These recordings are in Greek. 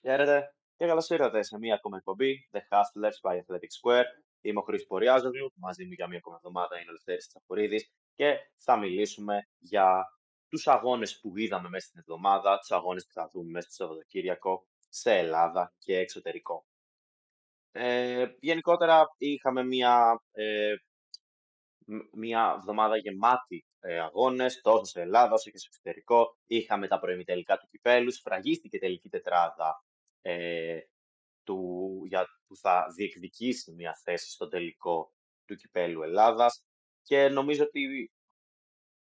Χαίρετε και καλώς ήρθατε σε μία ακόμα εκπομπή The Hustlers by Athletic Square. Είμαι ο Χρήστος Ποριάζογλου, μαζί μου για μία ακόμα εβδομάδα είναι ο Λευτέρης Τσαπορίδης και θα μιλήσουμε για τους αγώνες που είδαμε μέσα στην εβδομάδα, τους αγώνες που θα δούμε μέσα στο Σαββατοκύριακο σε Ελλάδα και εξωτερικό. Ε, γενικότερα είχαμε μία, ε, μία εβδομάδα γεμάτη ε, αγώνες, τόσο σε Ελλάδα όσο και σε εξωτερικό. Είχαμε τα προημιτελικά του κυπέλους, σφραγίστηκε τελική τετράδα ε, του, για, που θα διεκδικήσει μια θέση στο τελικό του κυπέλου Ελλάδας και νομίζω ότι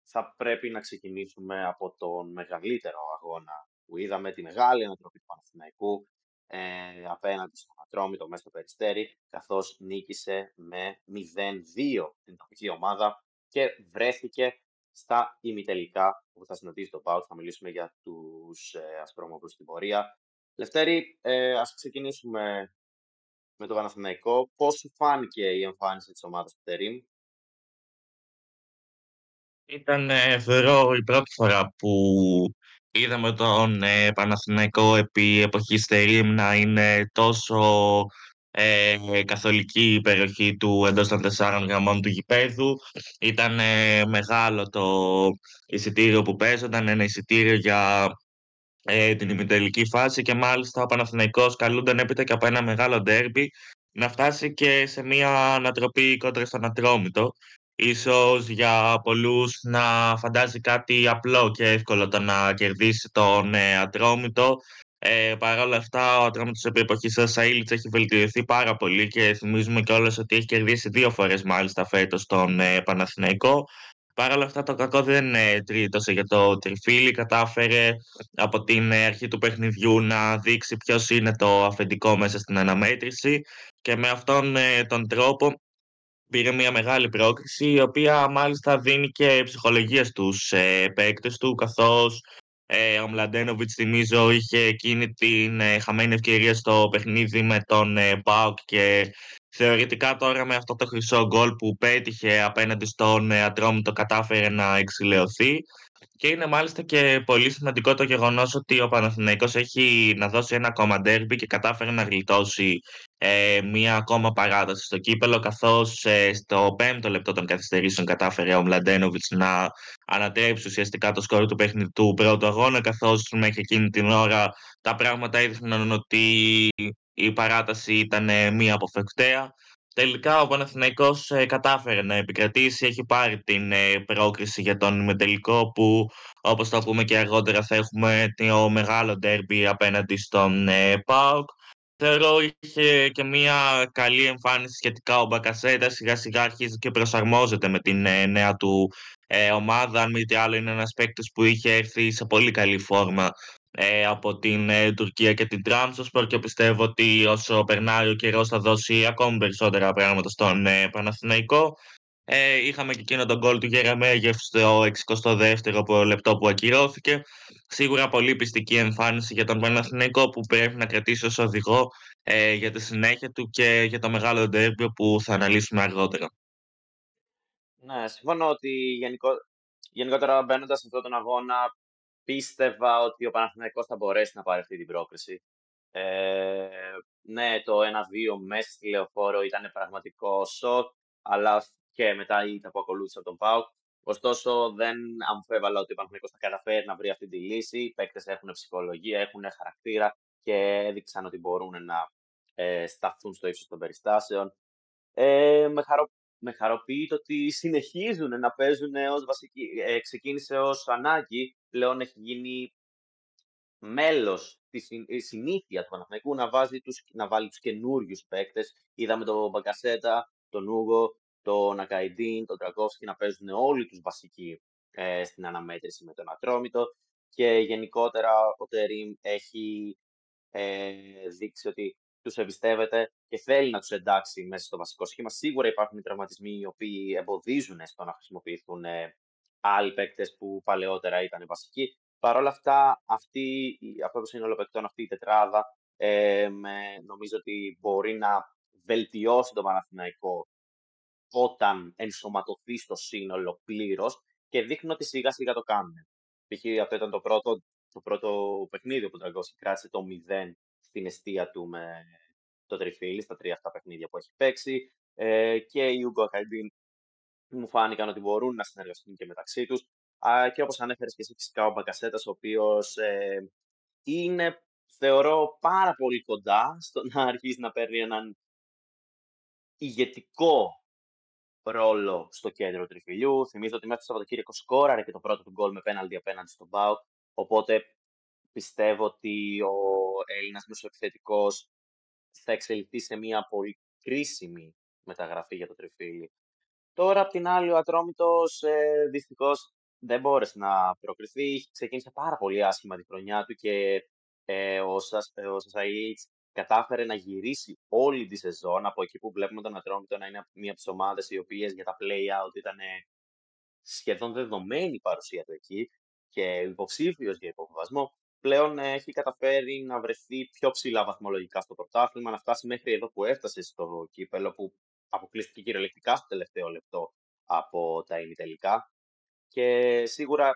θα πρέπει να ξεκινήσουμε από τον μεγαλύτερο αγώνα που είδαμε, τη μεγάλη ανατροπή του Παναθηναϊκού ε, απέναντι στον Ατρόμητο μέσα στο Περιστέρι, καθώς νίκησε με 0-2 την τοπική ομάδα και βρέθηκε στα ημιτελικά που θα συναντήσει το ΠΑΟΚ. Θα μιλήσουμε για τους ε, ασπρόμαυρους στην πορεία. Λευτέρη, ε, ας ξεκινήσουμε με το Παναθηναϊκό. Πώς σου φάνηκε η εμφάνιση της ομάδας του Τερίμ; Ήταν ε, θεωρώ η πρώτη φορά που είδαμε τον ε, Παναθηναϊκό επί εποχής Τερίμ να είναι τόσο ε, καθολική η περιοχή του εντός των τεσσάρων γραμμών του γηπέδου. Ήταν ε, μεγάλο το εισιτήριο που παίζονταν, ένα εισιτήριο για ε, την ημιτελική φάση και μάλιστα ο Παναθηναϊκός καλούνταν έπειτα και από ένα μεγάλο ντέρμπι να φτάσει και σε μια ανατροπή κόντρα στον Ατρόμητο. Ίσως για πολλούς να φαντάζει κάτι απλό και εύκολο το να κερδίσει τον ε, Ατρόμητο. Ε, Παρ' όλα αυτά, ο Ατρόμητος επί εποχής Σαΐλιτς έχει βελτιωθεί πάρα πολύ και θυμίζουμε κιόλας ότι έχει κερδίσει δύο φορές μάλιστα φέτος τον ε, Παναθηναϊκό. Παρ' όλα αυτά το κακό δεν τρίτωσε για το Τριφύλι. Κατάφερε από την αρχή του παιχνιδιού να δείξει ποιος είναι το αφεντικό μέσα στην αναμέτρηση και με αυτόν ε, τον τρόπο πήρε μια μεγάλη πρόκριση η οποία μάλιστα δίνει και ψυχολογία στους ε, παίκτες του καθώς ε, ο Μλαντένοβιτς θυμίζω είχε εκείνη την ε, χαμένη ευκαιρία στο παιχνίδι με τον ε, Πάουκ και Θεωρητικά τώρα με αυτό το χρυσό γκολ που πέτυχε απέναντι στον Ατρόμητο κατάφερε να εξηλαιωθεί. Και είναι μάλιστα και πολύ σημαντικό το γεγονός ότι ο Παναθηναϊκός έχει να δώσει ένα ακόμα ντέρμπι και κατάφερε να γλιτώσει ε, μία ακόμα παράταση στο κύπελο καθώς ε, στο πέμπτο λεπτό των καθυστερήσεων κατάφερε ο Μλαντένοβιτς να ανατρέψει ουσιαστικά το σκορ του παιχνιδιού του πρώτου αγώνα καθώς μέχρι εκείνη την ώρα τα πράγματα έδειχναν ότι η παράταση ήταν ε, μία αποφευκταία. Τελικά ο Παναθηναϊκός ε, κατάφερε να επικρατήσει, έχει πάρει την ε, πρόκριση για τον μετελικό που όπως θα πούμε και αργότερα θα έχουμε το μεγάλο ντέρμπι απέναντι στον ΠΑΟΚ. Θεωρώ είχε και μια καλή εμφάνιση σχετικά ο Μπακασέτα, σιγά σιγά αρχίζει και προσαρμόζεται με την νέα του ομάδα. Αν μη τι άλλο είναι ένας παίκτης που είχε έρθει σε πολύ καλή φόρμα ε, από την ε, Τουρκία και την Τραμσοσπορ και πιστεύω ότι όσο περνάει ο καιρός θα δώσει ακόμη περισσότερα πράγματα στον ε, Παναθηναϊκό. Ε, είχαμε και εκείνο τον γκολ του Γερεμέγεφ στο 62ο λεπτό που ακυρώθηκε. Σίγουρα πολύ πιστική εμφάνιση για τον Παναθηναϊκό που πρέπει να κρατήσει ως οδηγό ε, για τη συνέχεια του και για το μεγάλο ντέρμπιο που θα αναλύσουμε αργότερα. Ναι, συμφωνώ ότι γενικό... γενικότερα μπαίνοντας σε αυτόν τον αγώνα πίστευα ότι ο Παναθηναϊκός θα μπορέσει να πάρει αυτή την πρόκριση. Ε, ναι, το 1-2 μέσα στη λεωφόρο ήταν πραγματικό σοκ, αλλά και μετά η που ακολούθησε από τον ΠΑΟΚ. Ωστόσο, δεν αμφέβαλα ότι ο Παναθηναϊκός θα καταφέρει να βρει αυτή τη λύση. Οι παίκτες έχουν ψυχολογία, έχουν χαρακτήρα και έδειξαν ότι μπορούν να ε, σταθούν στο ύψος των περιστάσεων. Ε, με, χαρο με χαροποιεί το ότι συνεχίζουν να παίζουν ως βασική, ε, ξεκίνησε ως ανάγκη, πλέον έχει γίνει μέλος τη συνήθεια του Παναθηναϊκού να, βάζει τους, να βάλει τους καινούριους παίκτες. Είδαμε τον Μπαγκασέτα, τον Ούγο, τον Ακαϊντίν, τον Τραγκόφσκι να παίζουν όλοι τους βασικοί ε, στην αναμέτρηση με τον Ατρόμητο και γενικότερα ο Τερίμ έχει ε, δείξει ότι τους εμπιστεύεται και θέλει να τους εντάξει μέσα στο βασικό σχήμα. Σίγουρα υπάρχουν οι τραυματισμοί οι οποίοι εμποδίζουν στο να χρησιμοποιηθούν ε, άλλοι παίκτες που παλαιότερα ήταν βασικοί. Παρ' όλα αυτά, αυτή, αυτό το σύνολο παικτών, αυτή η τετράδα, ε, με, νομίζω ότι μπορεί να βελτιώσει το Παναθηναϊκό όταν ενσωματωθεί στο σύνολο πλήρως και δείχνει ότι σιγά σιγά το κάνουν. Π.χ. αυτό ήταν το πρώτο, το πρώτο παιχνίδι που ο Τραγκόσκι κράτησε το 0 στην αιστεία του με το τριφύλι, στα τρία αυτά παιχνίδια που έχει παίξει. Ε, και οι Ούγκο Ακαϊντίν μου φάνηκαν ότι μπορούν να συνεργαστούν και μεταξύ τους. και όπως ανέφερες και εσύ φυσικά ο Μπακασέτας, ο οποίος ε, είναι, θεωρώ, πάρα πολύ κοντά στο να αρχίσει να παίρνει έναν ηγετικό ρόλο στο κέντρο τριφυλιού. Θυμίζω ότι μέσα στο Σαββατοκύριακο σκόραρε και το πρώτο του γκολ με πέναλτι απέναντι στον Μπάουκ. Οπότε πιστεύω ότι ο Έλληνας μεσοεπιθετικό θα εξελιχθεί σε μια πολύ κρίσιμη μεταγραφή για το τριφύλι. Τώρα, απ' την άλλη, ο Ατρόμητος ε, δυστυχώς δεν μπόρεσε να προκριθεί. Ξεκίνησε πάρα πολύ άσχημα τη χρονιά του και ε, ο, Σας, ε, ο κατάφερε να γυρίσει όλη τη σεζόν από εκεί που βλέπουμε τον Ατρόμητο να είναι μία από τις ομάδες οι οποίες για τα play-out ήταν σχεδόν δεδομένη η παρουσία του εκεί και υποψήφιος για υποβασμό. Πλέον έχει καταφέρει να βρεθεί πιο ψηλά βαθμολογικά στο πρωτάθλημα, να φτάσει μέχρι εδώ που έφτασε στο κύπελο, που αποκλείστηκε κυριολεκτικά στο τελευταίο λεπτό από τα ημιτελικά. Και σίγουρα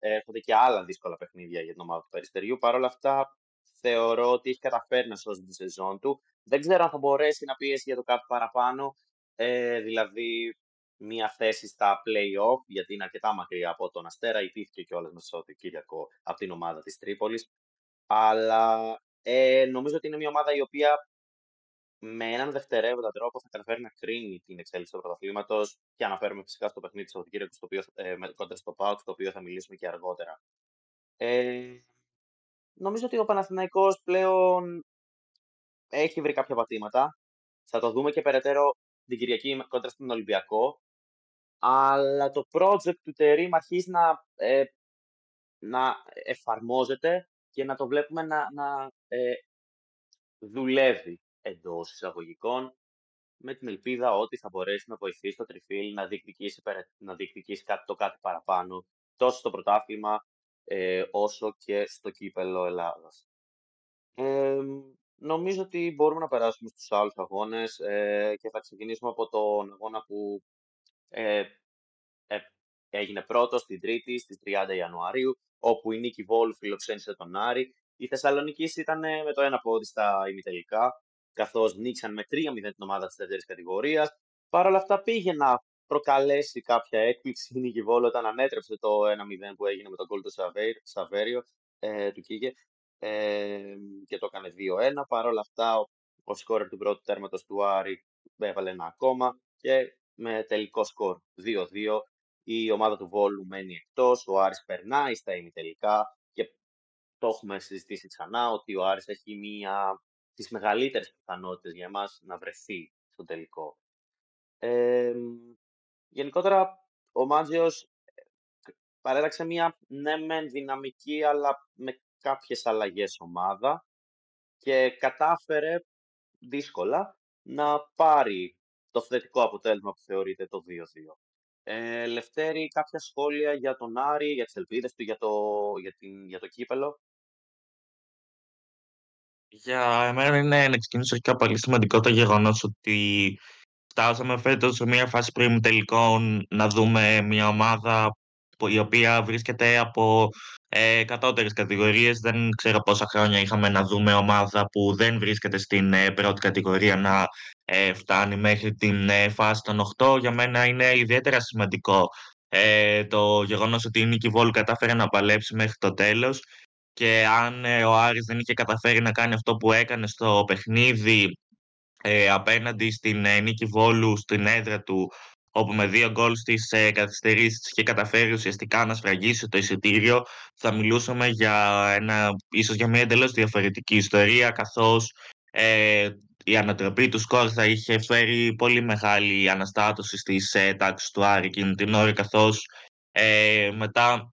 έρχονται και άλλα δύσκολα παιχνίδια για την ομάδα του Περιστεριού. Παρ' όλα αυτά, θεωρώ ότι έχει καταφέρει να σώσει τη σεζόν του. Δεν ξέρω αν θα μπορέσει να πιέσει για το κάτι παραπάνω, ε, δηλαδή μία θέση στα play-off, γιατί είναι αρκετά μακριά από τον Αστέρα, ιτήθηκε κιόλας με στο Κυριακό από την ομάδα της Τρίπολης. Αλλά ε, νομίζω ότι είναι μια ομάδα η οποία με έναν δευτερεύοντα τρόπο θα καταφέρει να κρίνει την εξέλιξη του πρωταθλήματος και αναφέρομαι φυσικά στο παιχνίδι του Σαββατοκύριακου ε, κόντρα στο ΠΑΟΚ, το οποίο θα μιλήσουμε και αργότερα. Ε, νομίζω ότι ο Παναθηναϊκός πλέον έχει βρει κάποια πατήματα. Θα το δούμε και περαιτέρω την Κυριακή κόντρα στον Ολυμπιακό. Αλλά το project του Τερίμ αρχίζει να, ε, να εφαρμόζεται και να το βλέπουμε να, να ε, δουλεύει εντός εισαγωγικών με την ελπίδα ότι θα μπορέσει να βοηθήσει το τριφύλι να διεκδικήσει, να διεκδικήσει κάτι, το κάτι παραπάνω τόσο στο πρωτάθλημα ε, όσο και στο κύπελο Ελλάδας. Ε, νομίζω ότι μπορούμε να περάσουμε στους άλλους αγώνες ε, και θα ξεκινήσουμε από τον αγώνα που ε, ε, έγινε πρώτος την Τρίτη στις 30 Ιανουαρίου, όπου η Νίκη Βόλου φιλοξένησε τον Άρη. Η Θεσσαλονίκη ήταν με το ένα πόδι στα ημιτελικά, καθώς νίξαν με 3-0 την ομάδα της δεύτερης κατηγορίας. Παρ' όλα αυτά πήγε να προκαλέσει κάποια έκπληξη η Νίκη Βόλου όταν ανέτρεψε το 1-0 που έγινε με τον κόλ του Σαβέριο, ε, του Κίγε ε, και το έκανε 2-1. Παρ' όλα αυτά, ο, ο σκόρερ του πρώτου τέρματος του Άρη έβαλε ένα ακόμα και με τελικό σκορ. 2-2 η ομάδα του Βόλου μένει εκτός, ο Άρης περνάει στα ημιτελικά και το έχουμε συζητήσει ξανά ότι ο Άρης έχει μία τις μεγαλύτερες πιθανότητες για εμάς να βρεθεί στο τελικό. Ε, γενικότερα, ο Μάτζιος παρέταξε μια ναι μεν δυναμική, αλλά με κάποιες αλλαγές ομάδα και κατάφερε δύσκολα να πάρει το θετικό αποτέλεσμα που θεωρείται το 2-2. Ε, Λευτέρη, κάποια σχόλια για τον Άρη, για τις ελπίδες του, για το, για την, για το κύπελο; Για εμένα είναι να ξεκινήσω αρχικά πολύ σημαντικό το γεγονός ότι φτάσαμε φέτος σε μια φάση πριν τελικών να δούμε μια ομάδα η οποία βρίσκεται από ε, κατώτερες κατηγορίες. Δεν ξέρω πόσα χρόνια είχαμε να δούμε ομάδα που δεν βρίσκεται στην ε, πρώτη κατηγορία να ε, φτάνει μέχρι την ε, φάση των 8. Για μένα είναι ιδιαίτερα σημαντικό ε, το γεγονός ότι η Νίκη Βόλου κατάφερε να παλέψει μέχρι το τέλος και αν ε, ο Άρης δεν είχε καταφέρει να κάνει αυτό που έκανε στο παιχνίδι ε, απέναντι στην ε, Νίκη Βόλου στην έδρα του όπου με δύο γκολ στις ε, καθυστερήσεις είχε καταφέρει ουσιαστικά να σφραγίσει το εισιτήριο. Θα μιλούσαμε για ένα, ίσως για μια εντελώς διαφορετική ιστορία καθώς ε, η ανατροπή του σκορ θα είχε φέρει πολύ μεγάλη αναστάτωση στις ε, τάξεις του Άρη εκείνη την ώρα καθώς ε, μετά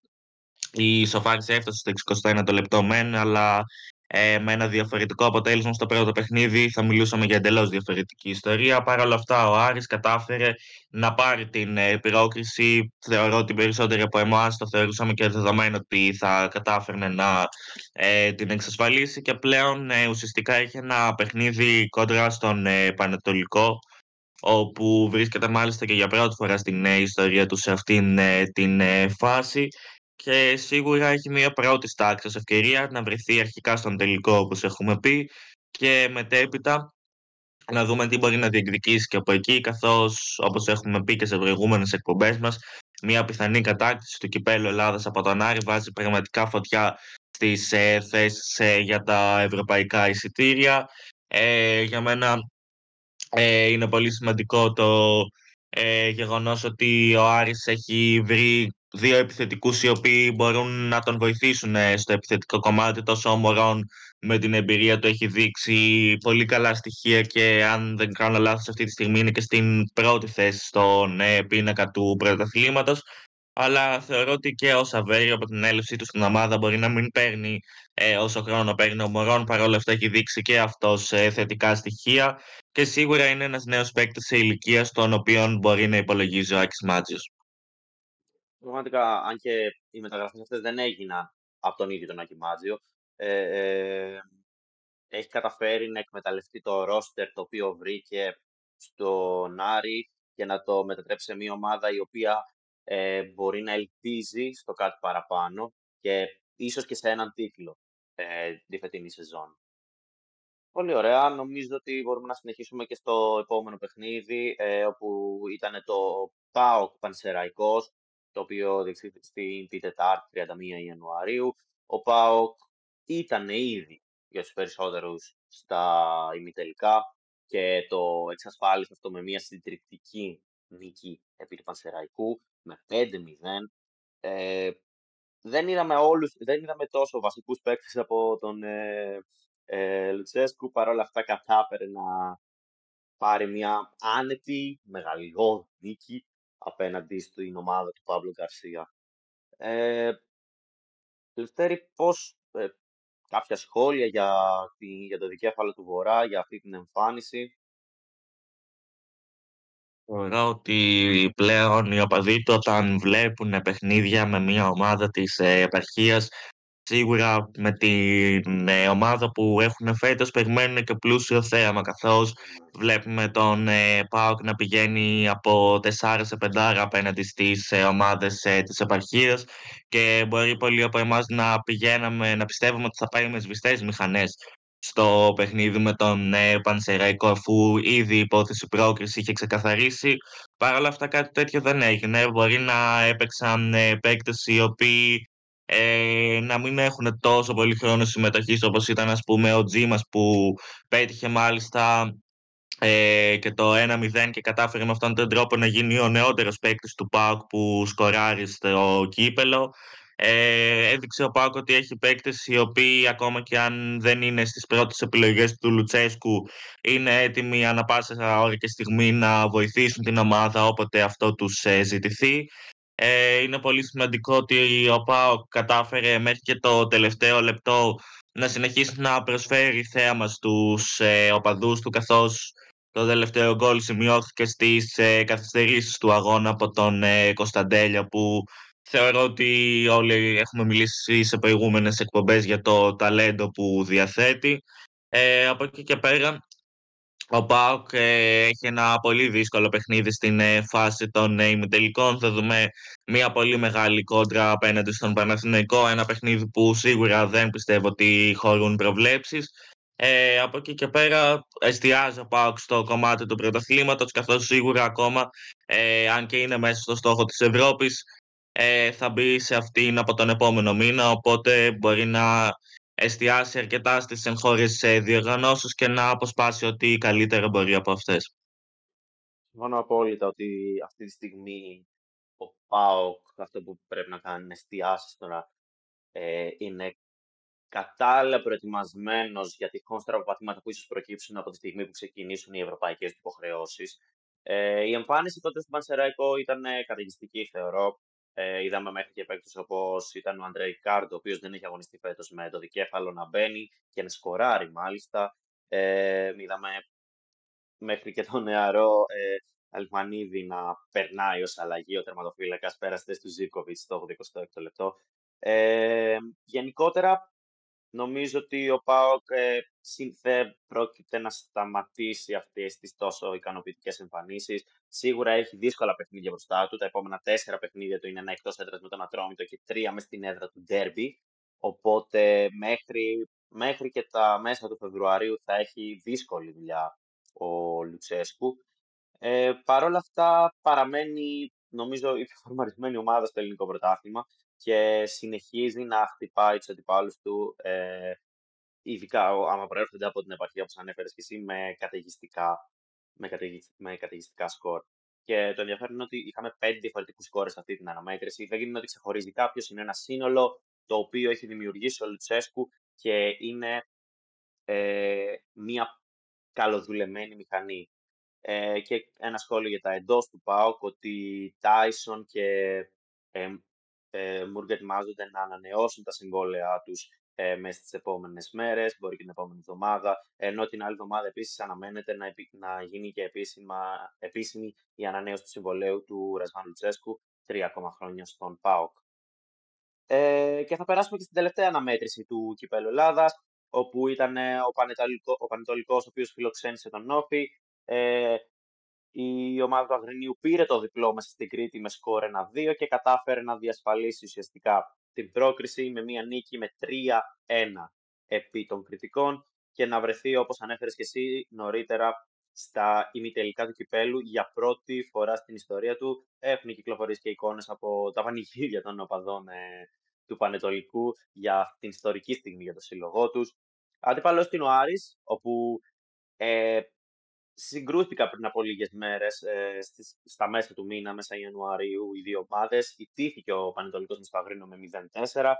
η Σοφάρης έφτασε στο 61ο λεπτό μεν, αλλά ε, με ένα διαφορετικό αποτέλεσμα στο πρώτο παιχνίδι θα μιλούσαμε για εντελώς διαφορετική ιστορία. Παρ' όλα αυτά, ο Άρης κατάφερε να πάρει την ε, πρόκριση. Θεωρώ ότι περισσότεροι από εμάς το θεωρούσαμε και δεδομένο ότι θα κατάφερνε να ε, την εξασφαλίσει και πλέον ε, ουσιαστικά έχει ένα παιχνίδι κόντρα στον ε, Πανετολικό όπου βρίσκεται μάλιστα και για πρώτη φορά στην ε, ιστορία του σε αυτήν την φάση και σίγουρα έχει μια πρώτη τάξη ευκαιρία να βρεθεί αρχικά στον τελικό, όπως έχουμε πει, και μετέπειτα να δούμε τι μπορεί να διεκδικήσει και από εκεί, καθώς, όπως έχουμε πει και σε προηγούμενες εκπομπές μας, μια πιθανή κατάκτηση του κυπέλου Ελλάδας από τον Άρη βάζει πραγματικά φωτιά στις ε, θέσεις ε, για τα ευρωπαϊκά εισιτήρια. Ε, για μένα ε, είναι πολύ σημαντικό το ε, γεγονός ότι ο Άρης έχει βρει δύο επιθετικούς οι οποίοι μπορούν να τον βοηθήσουν ε, στο επιθετικό κομμάτι τόσο ο Μωρόν με την εμπειρία του έχει δείξει πολύ καλά στοιχεία και αν δεν κάνω λάθος αυτή τη στιγμή είναι και στην πρώτη θέση στον ε, πίνακα του πρωταθλήματος αλλά θεωρώ ότι και ο Σαβέριο από την έλευσή του στην ομάδα μπορεί να μην παίρνει ε, όσο χρόνο παίρνει ο Μωρόν. Παρ' όλα αυτά έχει δείξει και αυτός ε, θετικά στοιχεία και σίγουρα είναι ένας νέος παίκτης σε ηλικία στον οποίο μπορεί να υπολογίζει ο Άκης Μάτζιος. Πραγματικά, αν και οι μεταγραφές αυτές δεν έγιναν από τον ίδιο τον Άκη Μάτζιο, ε, ε, έχει καταφέρει να εκμεταλλευτεί το ρόστερ το οποίο βρήκε στον Άρη και να το μετατρέψει σε μια ομάδα η οποία ε, μπορεί να ελπίζει στο κάτι παραπάνω και ίσως και σε έναν τίτλο ε, τη φετινή σεζόν. Πολύ ωραία. Νομίζω ότι μπορούμε να συνεχίσουμε και στο επόμενο παιχνίδι, ε, όπου ήταν το ΠΑΟΚ Πανσεραϊκός, το οποίο διεξήχθη στην Τετάρτη 31 Ιανουαρίου. Ο ΠΑΟΚ ήταν ήδη για τους περισσότερους στα ημιτελικά και το εξασφάλισε αυτό με μια συντριπτική νίκη επί του Πανσεραϊκού με 5-0. Ε, δεν είδαμε όλους, δεν είδαμε τόσο βασικούς παίκτες από τον ε, ε, Λουτσέσκου, παρόλα αυτά κατάφερε να πάρει μια άνετη, μεγαλειώδη νίκη απέναντι στην ομάδα του Παύλου Γκαρσία. Ε, Λευτέρη, πώς, ε, κάποια σχόλια για, τη, για το δικέφαλο του Βορρά, για αυτή την εμφάνιση; Θεωρώ ότι πλέον οι οπαδοί του όταν βλέπουν παιχνίδια με μια ομάδα της ε, επαρχίας σίγουρα με την ε, ομάδα που έχουν φέτος περιμένουν και πλούσιο θέαμα καθώς βλέπουμε τον ε, ΠΑΟΚ να πηγαίνει από 4 σε 5 απέναντι στις ε, ομάδες ε, της επαρχίας και μπορεί πολλοί από εμάς να πηγαίναμε να πιστεύουμε ότι θα πάει με σβηστές μηχανές στο παιχνίδι με τον ε, Πανσεραϊκό αφού ήδη η υπόθεση πρόκριση είχε ξεκαθαρίσει. Παρ' όλα αυτά κάτι τέτοιο δεν έγινε. Μπορεί να έπαιξαν ε, παίκτες οι οποίοι ε, να μην έχουν τόσο πολύ χρόνο συμμετοχής όπως ήταν ας πούμε ο Τζίμας που πέτυχε μάλιστα ε, και το 1-0 και κατάφερε με αυτόν τον τρόπο να γίνει ο νεότερος παίκτης του ΠΑΟΚ που σκοράρει στο κύπελο. Ε, έδειξε ο ΠΑΟΚ ότι έχει παίκτες οι οποίοι ακόμα και αν δεν είναι στις πρώτες επιλογές του Λουτσέσκου είναι έτοιμοι ανα πάσα ώρα και στιγμή να βοηθήσουν την ομάδα όποτε αυτό τους ε, ζητηθεί. Ε, είναι πολύ σημαντικό ότι ο ΠΑΟΚ κατάφερε μέχρι και το τελευταίο λεπτό να συνεχίσει να προσφέρει θέαμα στους ε, οπαδούς του καθώς το τελευταίο γκολ σημειώθηκε στις ε, καθυστερήσεις του αγώνα από τον ε, Κωνσταντέλια που θεωρώ ότι όλοι έχουμε μιλήσει σε προηγούμενες εκπομπές για το ταλέντο που διαθέτει. Ε, από εκεί και πέρα ο ΠΑΟΚ ε, έχει ένα πολύ δύσκολο παιχνίδι στην ε, φάση των ε, ημιτελικών. Θα δούμε μια πολύ μεγάλη κόντρα απέναντι στον Παναθηναϊκό. Ένα παιχνίδι που σίγουρα δεν πιστεύω ότι χωρούν προβλέψεις. Ε, από εκεί και πέρα εστιάζει ο ΠΑΟΚ στο κομμάτι του πρωταθλήματος καθώς σίγουρα ακόμα, ε, αν και είναι μέσα στο στόχο της Ευρώπης, ε, θα μπει σε αυτήν από τον επόμενο μήνα, οπότε μπορεί να εστιάσει αρκετά στις εγχώριες ε, διοργανώσεις και να αποσπάσει ό,τι καλύτερα μπορεί από αυτές. Συμφωνώ απόλυτα ότι αυτή τη στιγμή ο ΠΑΟΚ αυτό που πρέπει να κάνει είναι εστιάσεις τώρα ε, είναι κατάλληλα προετοιμασμένος για τυχόν στραβοπατήματα που ίσως προκύψουν από τη στιγμή που ξεκινήσουν οι ευρωπαϊκές υποχρεώσεις. Ε, η εμφάνιση τότε στον Πανσεραϊκό ήταν καταιγιστική, θεωρώ. Ε, είδαμε μέχρι και παίκτες όπως ήταν ο Αντρέι Κάρντο, ο οποίος δεν έχει αγωνιστεί φέτος με το δικέφαλο να μπαίνει και να σκοράρει μάλιστα. Ε, είδαμε μέχρι και τον νεαρό ε, Αλμανίδη να περνάει ως αλλαγή. Ο τερματοφύλακας πέρασε του Ζήκοβιτς στο 86 λεπτό. Ε, γενικότερα, νομίζω ότι ο ΠΑΟΚ ε, δεν πρόκειται να σταματήσει αυτές τις τόσο ικανοποιητικές εμφανίσεις. Σίγουρα έχει δύσκολα παιχνίδια μπροστά του. Τα επόμενα τέσσερα παιχνίδια του είναι ένα εκτός έδρας με τον Ατρόμητο και τρία μες στην έδρα του Ντέρμπι. Οπότε μέχρι, μέχρι και τα μέσα του Φεβρουαρίου θα έχει δύσκολη δουλειά ο Λουτσέσκου. Ε, Παρ' όλα αυτά παραμένει νομίζω η πιο φορμαρισμένη ομάδα στο ελληνικό πρωτάθλημα και συνεχίζει να χτυπάει τους αντιπάλους του, ε, ειδικά άμα προέρχονται από την επαρχία όπως ανέφερες και εσύ, με καταιγιστικά, με, με καταιγιστικά σκορ. Και το ενδιαφέρον είναι ότι είχαμε πέντε διαφορετικούς σκόρε σε αυτή την αναμέτρηση. Δεν γίνεται ότι ξεχωρίζει κάποιος. Είναι ένα σύνολο το οποίο έχει δημιουργήσει ο Λουτσέσκου και είναι ε, μια καλοδουλεμένη μηχανή. Ε, και ένα σχόλιο για τα εντός του ΠΑΟΚ ότι Τάισον και ε, ε, Μούργκ ετοιμάζονται να ανανεώσουν τα συμβόλαιά τους ε, μέσα στις επόμενες μέρες, μπορεί και την επόμενη εβδομάδα, ενώ την άλλη εβδομάδα επίσης αναμένεται να, να γίνει και επίσημα, επίσημη η ανανέωση του συμβολέου του Ρασβάν Λουτσέσκου, τρία ακόμα χρόνια στον ΠΑΟΚ. Ε, και θα περάσουμε και στην τελευταία αναμέτρηση του Κυπέλου Ελλάδας, όπου ήταν ο, Πανετολικό, ο Πανετολικός, ο οποίος φιλοξένησε τον Νόφι. Ε, η ομάδα του Αγρινίου πήρε το διπλό μέσα στην Κρήτη με σκορ 1-2 και κατάφερε να διασφαλίσει ουσιαστικά την πρόκριση με μια νίκη με 3-1 επί των κριτικών και να βρεθεί, όπως ανέφερες και εσύ νωρίτερα, στα ημιτελικά του κυπέλου για πρώτη φορά στην ιστορία του. Έχουν κυκλοφορήσει και εικόνες από τα πανηγύρια των οπαδών ε, του Πανετολικού για την ιστορική στιγμή για το σύλλογό τους. Αντίπαλος την ο Άρης, όπου ε, συγκρούθηκα πριν από λίγες μέρες, ε, στις, στα μέσα του μήνα, μέσα Ιανουαρίου, οι δύο ομάδες. Ιτήθηκε ο Πανετολικός με Σπαγρίνο με 0-4.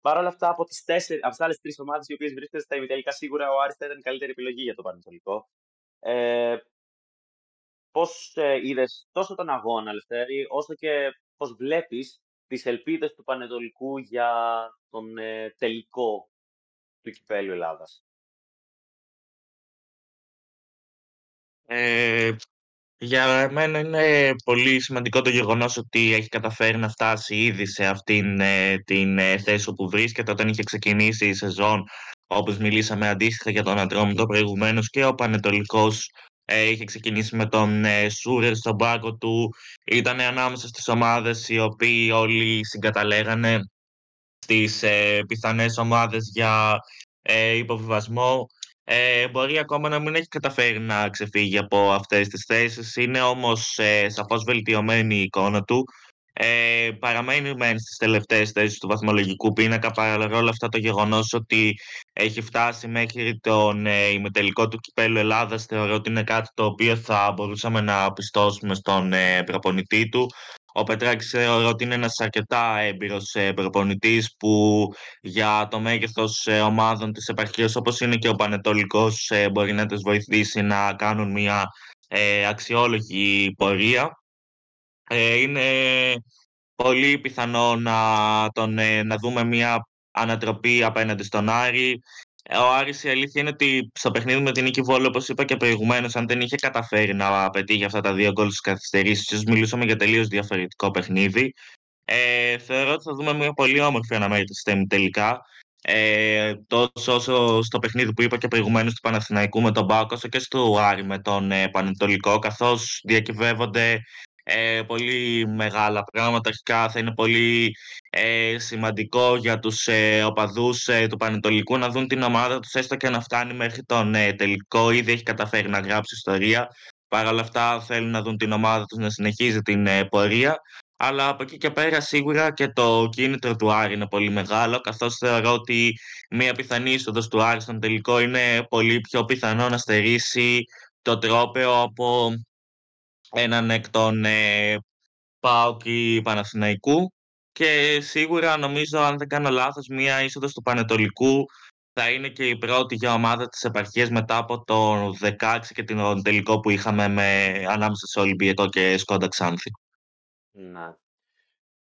Παρ' όλα αυτά, από τις τέσσερι, άλλες τρεις ομάδες οι οποίες βρίσκονται στα ημιτελικά, σίγουρα ο Άρης θα ήταν η καλύτερη επιλογή για το Πανετολικό. Ε, Πώς ε, είδες τόσο τον αγώνα, Λευτέρη, όσο και πώς βλέπεις τις ελπίδες του Πανετολικού για τον ε, τελικό του κυπέλου Ελλάδας; Ε, για μένα είναι πολύ σημαντικό το γεγονός ότι έχει καταφέρει να φτάσει ήδη σε αυτήν ε, την ε, θέση που βρίσκεται. Όταν είχε ξεκινήσει η σεζόν όπως μιλήσαμε αντίστοιχα για τον Ατρόμητο προηγουμένως και ο Πανετολικός ε, είχε ξεκινήσει με τον ε, Σούρερ στον πάγκο του. Ήταν ανάμεσα στις ομάδες οι οποίοι όλοι συγκαταλέγανε στις ε, πιθανές ομάδες για ε, υποβιβασμό ε, μπορεί ακόμα να μην έχει καταφέρει να ξεφύγει από αυτές τις θέσεις. Είναι όμως ε, σαφώς βελτιωμένη η εικόνα του. Ε, παραμένει μεν στις τελευταίες θέσεις του βαθμολογικού πίνακα παρόλα αυτά το γεγονός ότι έχει φτάσει μέχρι τον ε, ημιτελικό του κυπέλου Ελλάδας θεωρώ ότι είναι κάτι το οποίο θα μπορούσαμε να πιστώσουμε στον ε, προπονητή του ο Πετράκης θεωρώ ότι είναι ένας αρκετά έμπειρος ε, προπονητής που για το μέγεθος ε, ομάδων της επαρχίας όπως είναι και ο Πανετολικός ε, μπορεί να τις βοηθήσει να κάνουν μια αξιόλογη πορεία. Είναι πολύ πιθανό να, τον, να δούμε μια ανατροπή απέναντι στον Άρη. Ο Άρης η αλήθεια είναι ότι στο παιχνίδι με την Νίκη Βόλου, όπως είπα και προηγουμένως, αν δεν είχε καταφέρει να πετύχει αυτά τα δύο γκολ στις καθυστερήσεις, ίσως μιλούσαμε για τελείως διαφορετικό παιχνίδι. Ε, θεωρώ ότι θα δούμε μια πολύ όμορφη αναμέτρηση τελικά. Ε, τόσο όσο στο παιχνίδι που είπα και προηγουμένως του Παναθηναϊκού με τον Μπάουκ, όσο και στο Άρη με τον ε, Πανετολικό, καθώς διακυβεύονται ε, πολύ μεγάλα πράγματα. Αρχικά θα είναι πολύ ε, σημαντικό για τους ε, οπαδούς ε, του Πανετολικού να δουν την ομάδα τους έστω και να φτάνει μέχρι τον ε, τελικό. Ήδη έχει καταφέρει να γράψει ιστορία. Παρ' όλα αυτά θέλουν να δουν την ομάδα τους να συνεχίζει την ε, πορεία. Αλλά από εκεί και πέρα σίγουρα και το κίνητρο του Άρη είναι πολύ μεγάλο, καθώς θεωρώ ότι μια πιθανή είσοδος του Άρη στον τελικό είναι πολύ πιο πιθανό να στερήσει το τρόπαιο από έναν εκ των ε, ΠΑΟΚ ή Παναθηναϊκού και σίγουρα νομίζω αν δεν κάνω λάθος μία είσοδος του Πανετολικού θα είναι και η πρώτη για ομάδα της επαρχίας μετά από το 16 και την τελικό που είχαμε με, ανάμεσα σε Ολυμπιακό και Σκόντα Ξάνθη. Ναι.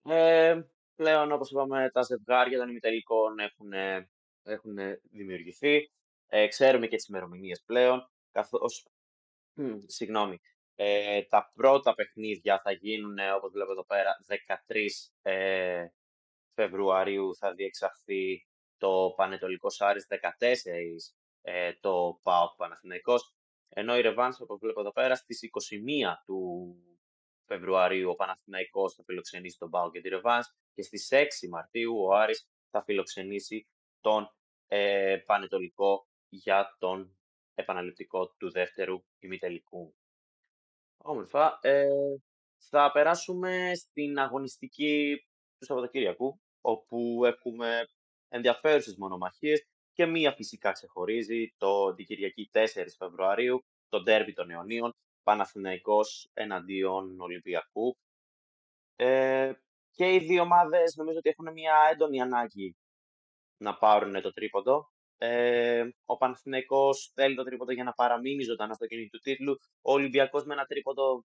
Ε, πλέον, όπως είπαμε, τα ζευγάρια των ημιτελικών έχουν, έχουν δημιουργηθεί. Ε, ξέρουμε και τις ημερομηνίες πλέον, καθώς, συγγνώμη, ε, τα πρώτα παιχνίδια θα γίνουν, όπως βλέπω εδώ πέρα, 13 ε, Φεβρουαρίου θα διεξαχθεί το Πανετολικό Άρης 14 ε, το ΠΑΟΚ Παναθηναϊκός. Ενώ η Revanche, όπως βλέπω εδώ πέρα, στις 21 του Φεβρουαρίου ο Παναθηναϊκός θα φιλοξενήσει τον Πάο και τη Revanche και στις 6 Μαρτίου ο Άρης θα φιλοξενήσει τον ε, Πανετολικό για τον επαναληπτικό του δεύτερου ημιτελικού. Όμορφα. Ε, θα περάσουμε στην αγωνιστική του Σαββατοκύριακου, όπου έχουμε ενδιαφέρουσες μονομαχίες και μία φυσικά ξεχωρίζει το την Κυριακή 4 Φεβρουαρίου, το ντέρμπι των Ιωνίων, Παναθηναϊκός εναντίον Ολυμπιακού. Ε, και οι δύο ομάδες νομίζω ότι έχουν μια έντονη ανάγκη να πάρουν το τρίποντο. Ε, ο Παναθηναϊκός θέλει το τρίποντο για να παραμείνει ζωντανά στο κίνημα του τίτλου. Ο Ολυμπιακός με ένα τρίποντο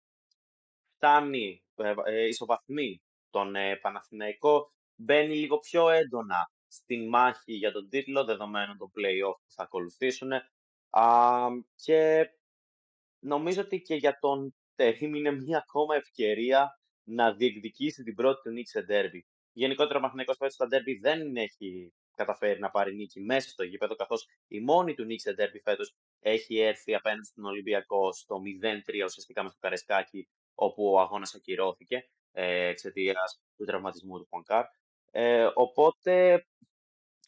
φτάνει, ε, ε, ισοβαθμεί τον ε, Παναθηναϊκό. Μπαίνει λίγο πιο έντονα στην μάχη για τον τίτλο, δεδομένων των play-off που θα ακολουθήσουν. Α, και νομίζω ότι και για τον Τερίμ είναι μια ακόμα ευκαιρία να διεκδικήσει την πρώτη του νίκη σε ντέρμπι. Γενικότερα ο Μαθηναϊκός φέτος στα ντέρμπι δεν έχει καταφέρει να πάρει νίκη μέσα στο γήπεδο, καθώς η μόνη του νίκη σε ντέρμπι φέτος έχει έρθει απέναντι στον Ολυμπιακό στο 0-3 ουσιαστικά με στο Καρεσκάκι, όπου ο αγώνας ακυρώθηκε ε, εξαιτίας του τραυματισμού του Πονκάρ. Ε, οπότε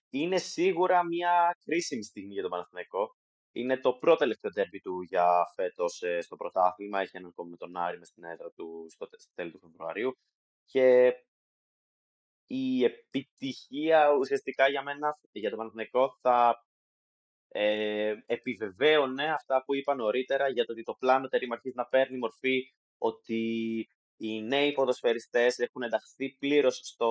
είναι σίγουρα μια κρίσιμη στιγμή για τον Παναθηναϊκό. Είναι το πρώτο τελευταίο τέρμπι του για φέτος ε, στο πρωτάθλημα. Έχει έναν ακόμη με τον Άρη με στην έδρα του στο, τέλη του Φεβρουαρίου. Και η επιτυχία ουσιαστικά για μένα, για τον Παναθηναϊκό, θα ε, επιβεβαίωνε αυτά που είπα νωρίτερα για το ότι το πλάνο τερίμ αρχίζει να παίρνει μορφή ότι οι νέοι ποδοσφαιριστές έχουν ενταχθεί πλήρως στο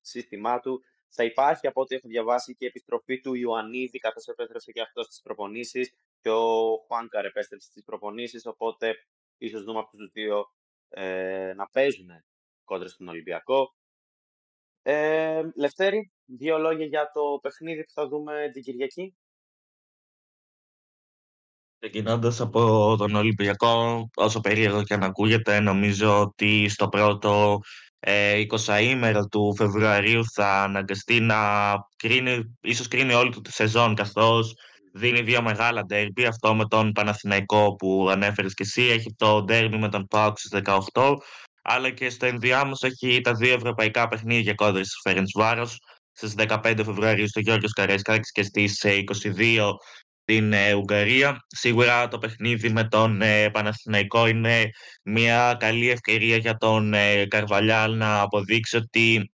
σύστημά του θα υπάρχει από ό,τι έχω διαβάσει και η επιστροφή του Ιωαννίδη, καθώς επέστρεψε και αυτός στις προπονήσεις και ο Χουάνκαρ επέστρεψε στις προπονήσεις, οπότε ίσως δούμε αυτούς τους δύο ε, να παίζουν κόντρα στον Ολυμπιακό. Ε, Λευτέρη, δύο λόγια για το παιχνίδι που θα δούμε την Κυριακή. Ξεκινώντας από τον Ολυμπιακό, όσο περίεργο και αν ακούγεται, νομίζω ότι στο πρώτο ε, 20 του Φεβρουαρίου θα αναγκαστεί να κρίνει, ίσως κρίνει όλη του τη σεζόν, καθώς δίνει δύο μεγάλα ντέρμπι, αυτό με τον Παναθηναϊκό που ανέφερες και εσύ, έχει το ντέρμπι με τον ΠΑΟΚ στις 18, αλλά και στο ενδιάμεσο έχει τα δύο ευρωπαϊκά παιχνίδια κόντρα στις Φέρενς Βάρος, στις 15 Φεβρουαρίου στο Γιώργος Καρέσκακης και στις 22 στην ε, Ουγγαρία. Σίγουρα το παιχνίδι με τον ε, Παναθηναϊκό είναι μια καλή ευκαιρία για τον ε, Καρβαλιάλ να αποδείξει ότι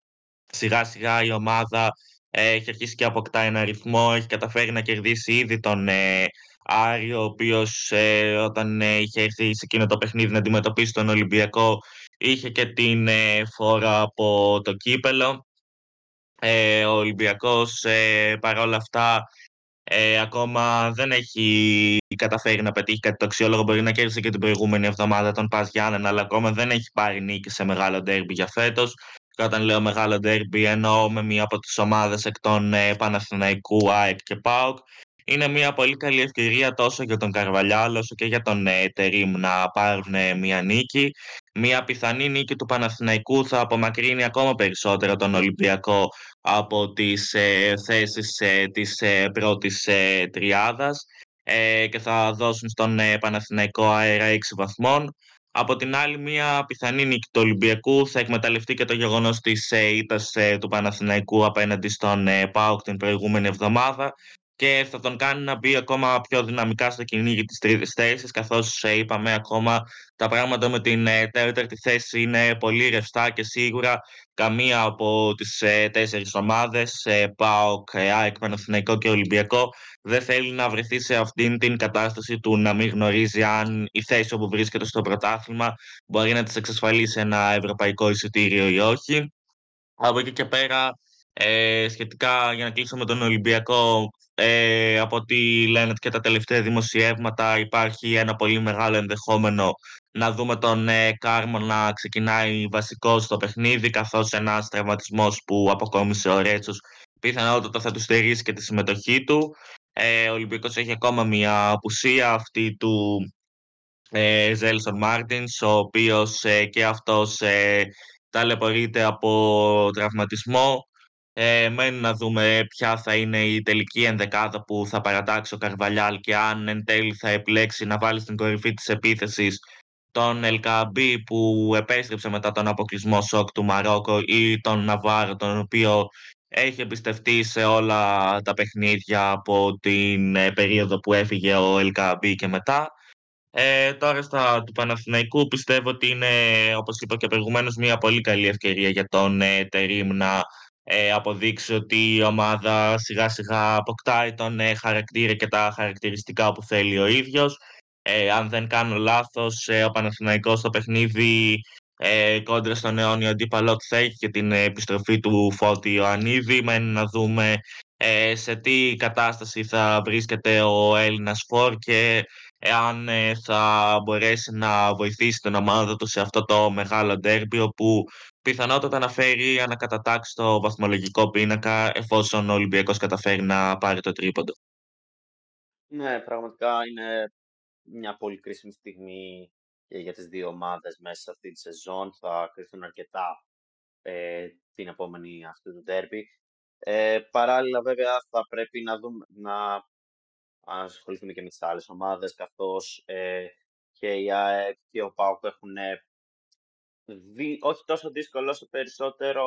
σιγά σιγά η ομάδα ε, έχει αρχίσει και αποκτά ένα ρυθμό, έχει καταφέρει να κερδίσει ήδη τον ε, Άριο, ο οποίος ε, όταν είχε έρθει σε εκείνο το παιχνίδι να αντιμετωπίσει τον Ολυμπιακό είχε και την φόρα από το κύπελο. ο Ολυμπιακός παρόλα αυτά ε, ακόμα δεν έχει καταφέρει να πετύχει κάτι το αξιόλογο. Μπορεί να κέρδισε και την προηγούμενη εβδομάδα τον Πας Γιάννεν, αλλά ακόμα δεν έχει πάρει νίκη σε μεγάλο ντέρμπι για φέτος. Και όταν λέω μεγάλο ντέρμπι, εννοώ με μία από τις ομάδες εκ των ε, Παναθηναϊκού, ΑΕΚ και ΠΑΟΚ. Είναι μια πολύ καλή ευκαιρία τόσο για τον Καρβαλιάλ όσο και για τον ε, Τερίμ να πάρουν ε, μια νίκη. Μια πιθανή νίκη του Παναθηναϊκού θα απομακρύνει ακόμα περισσότερο τον Ολυμπιακό από τις ε, θέσεις ε, της ε, πρώτης ε, τριάδας ε, και θα δώσουν στον ε, Παναθηναϊκό αέρα 6 βαθμών. Από την άλλη, μια πιθανή νίκη του Ολυμπιακού θα εκμεταλλευτεί και το γεγονός της ε, ήττας του Παναθηναϊκού απέναντι στον ΠΑΟΚ την προηγούμενη εβδομάδα και θα τον κάνει να μπει ακόμα πιο δυναμικά στο κυνήγι της τρίτης θέσης καθώς είπαμε ακόμα τα πράγματα με την τέταρτη θέση είναι πολύ ρευστά και σίγουρα καμία από τις ε, τέσσερις ομάδες, ε, ΠΑΟΚ, ΑΕΚ, Παναθηναϊκό και Ολυμπιακό, δεν θέλει να βρεθεί σε αυτήν την κατάσταση του να μην γνωρίζει αν η θέση όπου βρίσκεται στο πρωτάθλημα μπορεί να της εξασφαλίσει ένα ευρωπαϊκό εισιτήριο ή όχι. Από εκεί και πέρα, ε, σχετικά για να κλείσω με τον Ολυμπιακό, ε, από ό,τι λένε και τα τελευταία δημοσιεύματα υπάρχει ένα πολύ μεγάλο ενδεχόμενο να δούμε τον ε, Κάρμο να ξεκινάει βασικό στο παιχνίδι καθώς ένας τραυματισμός που αποκόμισε ο Ρέτσος πιθανότατα θα του στερήσει και τη συμμετοχή του. Ε, ο Ολυμπιακός έχει ακόμα μια απουσία αυτή του ε, Ζέλσον Μάρτινς ο οποίος ε, και αυτός ε, ταλαιπωρείται από τραυματισμό Ε, μένει να δούμε ποια θα είναι η τελική ενδεκάδα που θα παρατάξει ο Καρβαλιάλ και αν εν τέλει θα επιλέξει να βάλει στην κορυφή της επίθεσης τον Ελκαμπή που επέστρεψε μετά τον αποκλεισμό σοκ του Μαρόκο ή τον Ναβάρο τον οποίο έχει εμπιστευτεί σε όλα τα παιχνίδια από την ε, περίοδο που έφυγε ο Ελκαμπή και μετά. Ε, τώρα στα του Παναθηναϊκού πιστεύω ότι είναι, όπως είπα και προηγουμένως, μια πολύ καλή ευκαιρία για τον ε, Τερίμ να ε, αποδείξει ότι η ομάδα σιγά σιγά αποκτάει τον ε, χαρακτήρα και τα χαρακτηριστικά που θέλει ο ίδιος. Ε, αν δεν κάνω λάθος, ε, ο Παναθηναϊκός στο παιχνίδι ε, κόντρα στον αιώνιο αντίπαλό θα έχει και την επιστροφή του Φώτη Ιωαννίδη. Μένει να δούμε ε, σε τι κατάσταση θα βρίσκεται ο Έλληνας Φορ και εάν ε, θα μπορέσει να βοηθήσει την ομάδα του σε αυτό το μεγάλο ντέρμπι όπου πιθανότατα να φέρει ανακατατάξει το βαθμολογικό πίνακα εφόσον ο Ολυμπιακός καταφέρει να πάρει το τρίποντο. Ναι, πραγματικά είναι μια πολύ κρίσιμη στιγμή και για τις δύο ομάδες μέσα σε αυτή τη σεζόν. Θα κρυφθούν αρκετά ε, την επόμενη αυτού του ντέρμπι. Ε, παράλληλα, βέβαια, θα πρέπει να, δούμε, να ασχοληθούμε και με τις άλλες ομάδες, καθώς ε, και η ΑΕΚ και ο ΠΑΟΚ έχουν δι... όχι τόσο δύσκολο, όσο περισσότερο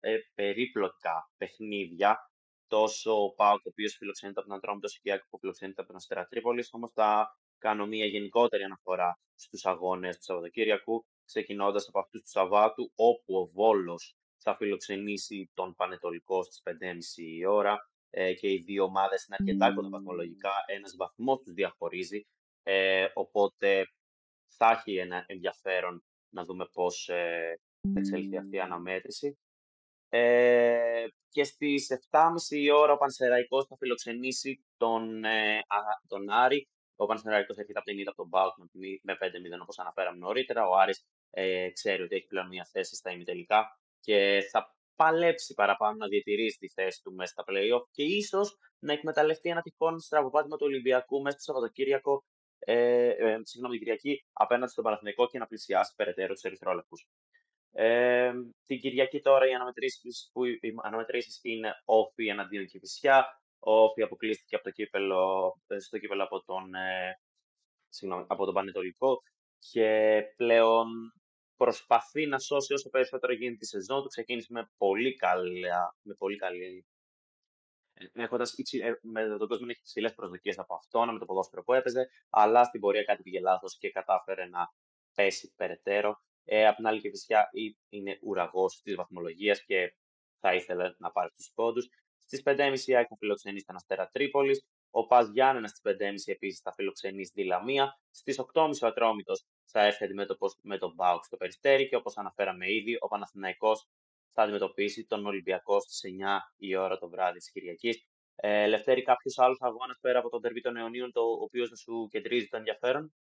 ε, περίπλοκα παιχνίδια. Τόσο ο ΠΑΟΚ, ο οποίος φιλοξενείται από τον Αντρόμητο, τόσο και η ΑΕΚ που φιλοξενείται από τον Αστέρα Τρίπολης. Όμως θα κάνω μια γενικότερη αναφορά στους αγώνες του Σαββατοκύριακου, ξεκινώντας από αυτούς του Σαββάτου, όπου ο Βόλος θα φιλοξενήσει τον Πανετολικό στις 5.30 η ώρα ε, και οι δύο ομάδες είναι αρκετά κοντά βαθμολογικά, ένας βαθμός τους διαχωρίζει, ε, οπότε θα έχει ένα ενδιαφέρον να δούμε πώς ε, θα εξελιχθεί αυτή η αναμέτρηση. Ε, και στις 7.30 η ώρα ο Πανσεραϊκός θα φιλοξενήσει τον, ε, τον Άρη. Ο Πανσεραϊκός έρχεται από την ήττα από τον Μπάουκ με 5-0 όπως αναφέραμε νωρίτερα. Ο Άρης ε, ξέρει ότι έχει πλέον μια θέση στα ημιτελικά και θα παλέψει παραπάνω να διατηρήσει τη θέση του μέσα στα playoff και ίσως να εκμεταλλευτεί ένα τυχόν στραβοπάτημα του Ολυμπιακού μέσα στο Σαββατοκύριακο, ε, ε, συγγνώμη, την Κυριακή απέναντι στον Παναθηναϊκό και να πλησιάσει περαιτέρω τους Ερυθρόλεπτου. Ε, την Κυριακή τώρα οι αναμετρήσεις, που, οι αναμετρήσεις είναι όφη εναντίον Κηφισιά. Ο όφη αποκλείστηκε από το κύπελο, ε, στο κύπελο από τον, ε, συγγνώμη, από τον Πανετολικό και πλέον προσπαθεί να σώσει όσο περισσότερο γίνεται τη σεζόν του. Ξεκίνησε με πολύ, καλά, με πολύ καλή. Ε, έχοντας, ε, με τον κόσμο έχει υψηλέ προσδοκίες από αυτόν, με το ποδόσφαιρο που έπαιζε, αλλά στην πορεία κάτι πήγε λάθος και κατάφερε να πέσει περαιτέρω. Ε, απ' την άλλη, και φυσικά είναι ουραγός της βαθμολογίας και θα ήθελε να πάρει τους πόντους. Στις 5.30 η ΑΕΚ θα φιλοξενήσει τον Αστέρα Τρίπολης. Ο Πας Γιάννενα στις 5.30 επίσης θα φιλοξενήσει τη Λαμία. Στις 8.30 ο Ατρόμητος θα έρθει αντιμέτωπος με τον Μπάουκ στο Περιστέρι και όπως αναφέραμε ήδη, ο Παναθηναϊκός θα αντιμετωπίσει τον Ολυμπιακό στις 9 η ώρα το βράδυ της Κυριακής. Ε, Λευτέρη, κάποιο άλλο αγώνα πέρα από τον Τερβί των Αιωνίων, το οποίος να σου κεντρίζει το ενδιαφέρον;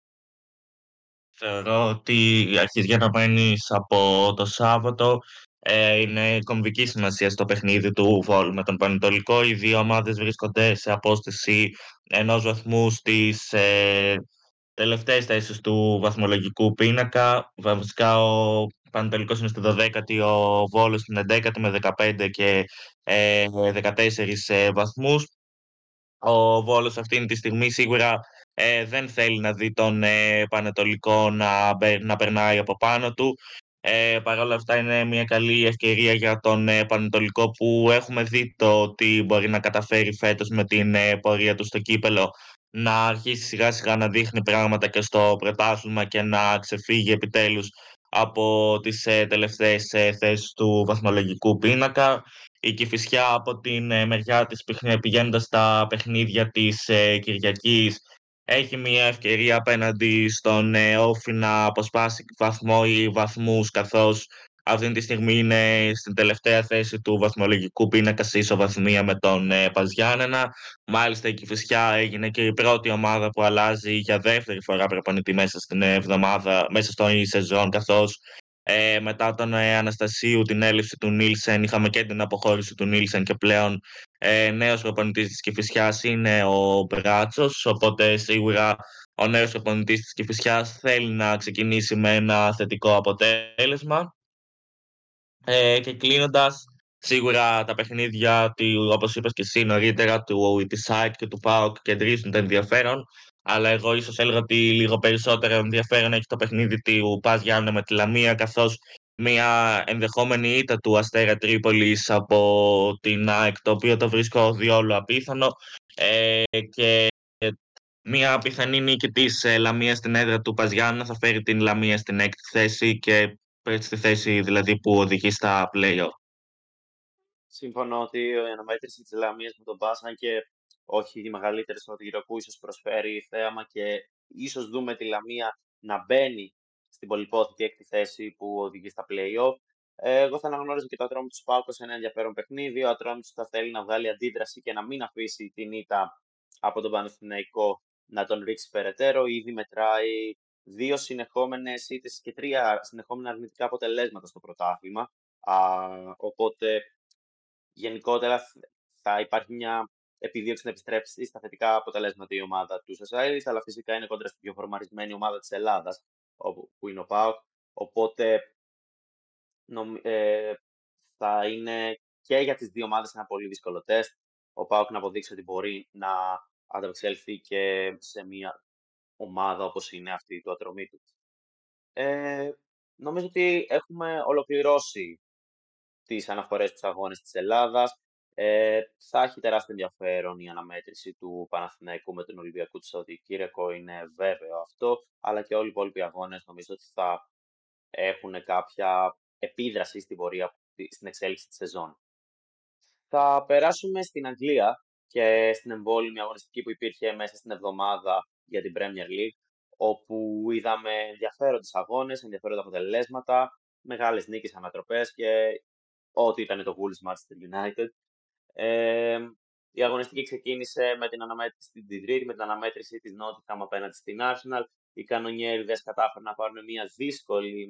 Θεωρώ ότι αρχίζει να μένεις από το Σάββατο ε, είναι κομβική σημασία στο παιχνίδι του Βόλου με τον Πανετολικό. Οι δύο ομάδες βρίσκονται σε απόσταση ενός βαθμού στις ε, τελευταίες θέσεις του βαθμολογικού πίνακα. Βασικά ο Πανετολικό είναι στη 12η, ο Βόλος στην 11η με 15 και ε, 14 ε, βαθμούς. Ο Βόλος αυτή τη στιγμή σίγουρα ε, δεν θέλει να δει τον ε, Πανετολικό να, να περνάει από πάνω του. Ε, Παρ' όλα αυτά είναι μια καλή ευκαιρία για τον ε, Πανετολικό που έχουμε δει το ότι μπορεί να καταφέρει φέτος με την ε, πορεία του στο κύπελο να αρχίσει σιγά σιγά να δείχνει πράγματα και στο πρωτάθλημα και να ξεφύγει επιτέλους από τις ε, τελευταίες ε, θέσεις του βαθμολογικού πίνακα. Η Κηφισιά από την ε, μεριά της πηγαίνοντας στα παιχνίδια της ε, Κυριακής έχει μια ευκαιρία απέναντι στον Όφη να αποσπάσει βαθμό ή βαθμούς καθώς αυτή τη στιγμή είναι στην τελευταία θέση του βαθμολογικού πίνακα σε ισοβαθμία με τον ε, Παζιάννενα. Μάλιστα η Κηφισιά έγινε και η πρώτη ομάδα που αλλάζει για δεύτερη φορά προπονητή μέσα στην εβδομάδα, μέσα στο σεζόν καθώς ε, μετά τον ε, Αναστασίου, την έλλειψη του Νίλσεν, είχαμε και την αποχώρηση του Νίλσεν και πλέον ε, νέος προπονητής της Κηφισιάς είναι ο Μπράτσος, οπότε σίγουρα ο νέος προπονητής της Κηφισιάς θέλει να ξεκινήσει με ένα θετικό αποτέλεσμα. Ε, και κλείνοντας, Σίγουρα τα παιχνίδια του, όπως είπες και εσύ νωρίτερα, του της ΑΕΚ και του ΠΑΟΚ κεντρίζουν το ενδιαφέρον, αλλά εγώ ίσως έλεγα ότι λίγο περισσότερο ενδιαφέρον έχει το παιχνίδι του Πας Γιάννενα με τη Λαμία, καθώς μια ενδεχόμενη ήττα του Αστέρα Τρίπολης από την ΑΕΚ, το οποίο το βρίσκω διόλου απίθανο, ε, και μια πιθανή νίκη της ε, Λαμίας στην έδρα του Παζιάννα θα φέρει την Λαμία στην έκτη θέση και στη θέση δηλαδή που οδηγεί στα play Συμφωνώ ότι η αναμέτρηση της Λαμίας με τον Πάσαν και όχι η μεγαλύτερη στο γύρο που ίσως προσφέρει θέαμα και ίσως δούμε τη Λαμία να μπαίνει στην πολυπόθητη έκτη θέση που οδηγεί στα play-off. Ε, εγώ θα αναγνώριζα και το ατρόμι του Σπάουκ σε ένα ενδιαφέρον παιχνίδι. Ο ατρόμι του θα θέλει να βγάλει αντίδραση και να μην αφήσει την ήττα από τον Παναθηναϊκό να τον ρίξει περαιτέρω. Ήδη μετράει δύο συνεχόμενες ήττε και τρία συνεχόμενα αρνητικά αποτελέσματα στο πρωτάθλημα. Α, οπότε γενικότερα θα υπάρχει μια επιδίωξη να επιστρέψει στα θετικά αποτελέσματα η ομάδα του Σασάιλη, αλλά φυσικά είναι κόντρα στην πιο φορμαρισμένη ομάδα της Ελλάδας, που είναι ο ΠΑΟΚ. Οπότε ε, θα είναι και για τις δύο ομάδες ένα πολύ δύσκολο τεστ. Ο ΠΑΟΚ να αποδείξει ότι μπορεί να ανταπεξέλθει και σε μια ομάδα όπως είναι αυτή του ατρωμίτου. Ε, νομίζω ότι έχουμε ολοκληρώσει τις αναφορές στους αγώνες της Ελλάδας. Ε, θα έχει τεράστιο ενδιαφέρον η αναμέτρηση του Παναθηναϊκού με τον Ολυμπιακό του Σαουδικύριακο, είναι βέβαιο αυτό, αλλά και όλοι οι υπόλοιποι αγώνες νομίζω ότι θα έχουν κάποια επίδραση στην πορεία, στην εξέλιξη της σεζόν. Θα περάσουμε στην Αγγλία και στην εμβόλυμη αγωνιστική που υπήρχε μέσα στην εβδομάδα για την Premier League, όπου είδαμε ενδιαφέροντες αγώνες, ενδιαφέροντα αποτελέσματα, μεγάλες νίκες ανατροπές και ό,τι ήταν το Wolves Manchester United. Ε, η αγωνιστική ξεκίνησε με την αναμέτρηση στην Τρίτη, με την αναμέτρηση της Nottingham απέναντι στην Arsenal. Οι κανονιέριδες κατάφεραν να πάρουν μια δύσκολη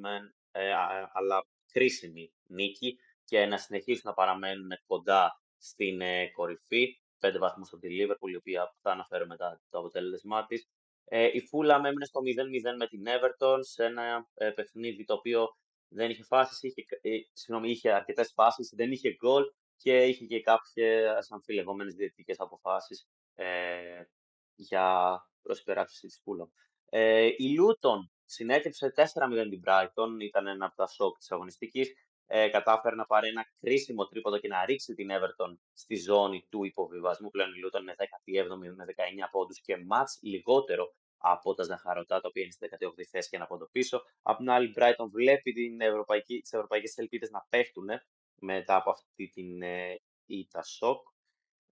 ε, αλλά κρίσιμη νίκη και να συνεχίσουν να παραμένουν κοντά στην ε, κορυφή. Πέντε βαθμούς από τη Liverpool, η οποία θα αναφέρω μετά το αποτέλεσμά της. Ε, η Fulham έμεινε στο 0-0 με την Everton σε ένα ε, παιχνίδι το οποίο δεν είχε φάσεις, είχε, ε, συγγνώμη, είχε αρκετές φάσεις, δεν είχε γκολ και είχε και κάποιες αμφιλεγόμενες διαιτητικές αποφάσεις ε, για προσπεράτηση της Fulham. Ε, η Luton συνέτρεψε 4-0 την Brighton, ήταν ένα από τα σοκ της αγωνιστικής. Ε, κατάφερε να πάρει ένα κρίσιμο τρίποδο και να ρίξει την Everton στη ζώνη του υποβιβασμού. Πλέον η Luton είναι 17η με 19 πόντους και μάτς λιγότερο από τα Ζαχαρωτά, τα οποία είναι στη 18η θέση και ένα πόντο πίσω. Απ' την άλλη, η Brighton βλέπει την ευρωπαϊκή, τις ευρωπαϊκές ελπίδες να πέφτουν μετά από αυτή την ε, ήττα σοκ.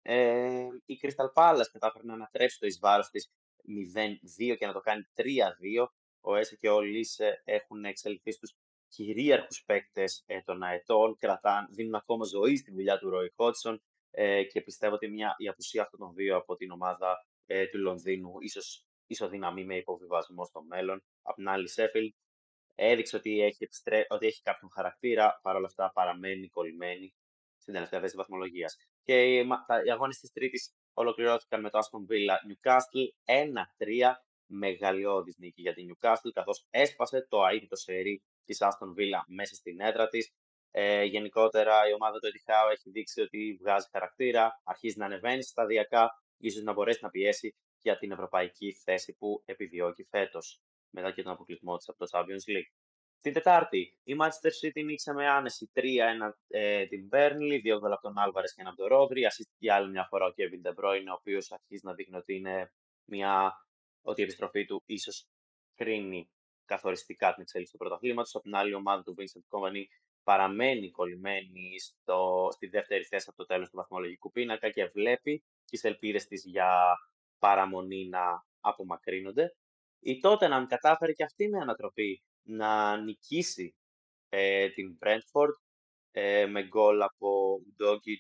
Ε, η Crystal Palace κατάφερε να ανατρέψει το εις βάρος της 0-2 και να το κάνει 3-2. Ο Έσε και ο Λίσε έχουν εξελιχθεί στους κυρίαρχους παίκτες ε, των αετών, κρατάν, δίνουν ακόμα ζωή στη δουλειά του Ρόι Χότσον ε, και πιστεύω ότι μια, η απουσία αυτών των δύο από την ομάδα ε, του Λονδίνου ίσως ισοδυναμεί με υποβιβασμό στο μέλλον. Απ' την άλλη, Σέφιλ έδειξε ότι έχει, επιστρέ... ότι έχει κάποιον χαρακτήρα, παρόλα αυτά παραμένει κολλημένη στην τελευταία θέση βαθμολογίας. Και οι, οι αγώνες της Τρίτης ολοκληρώθηκαν με το Aston Villa Newcastle 1-3 μεγαλειώδης νίκη για την Newcastle καθώς έσπασε το αίτητο σερί της Aston Villa μέσα στην έδρα της. Ε, γενικότερα η ομάδα του Etihad έχει δείξει ότι βγάζει χαρακτήρα, αρχίζει να ανεβαίνει σταδιακά, ίσως να μπορέσει να πιέσει για την ευρωπαϊκή θέση που επιδιώκει φέτος μετά και τον αποκλεισμό της από το Champions League. Την Τετάρτη, η Manchester City νίξε με άνεση 3-1 ε, την Burnley, δύο γκολ από τον Άλβαρες και ένα από τον Ρόδρυ. Ασύστηκε άλλη μια φορά ο Kevin De Bruyne, ο οποίος αρχίζει να δείχνει ότι, είναι μια, ότι η επιστροφή του ίσως κρίνει καθοριστικά την εξέλιξη του πρωταθλήματος. Από την άλλη, ομάδα του Vincent Company παραμένει κολλημένη στο, στη δεύτερη θέση από το τέλος του βαθμολογικού πίνακα και βλέπει τις ελπίδες της για παραμονή να απομακρύνονται. Η Tottenham κατάφερε και αυτή με ανατροπή να νικήσει ε, την Brentford ε, με γκολ από Ουντόκι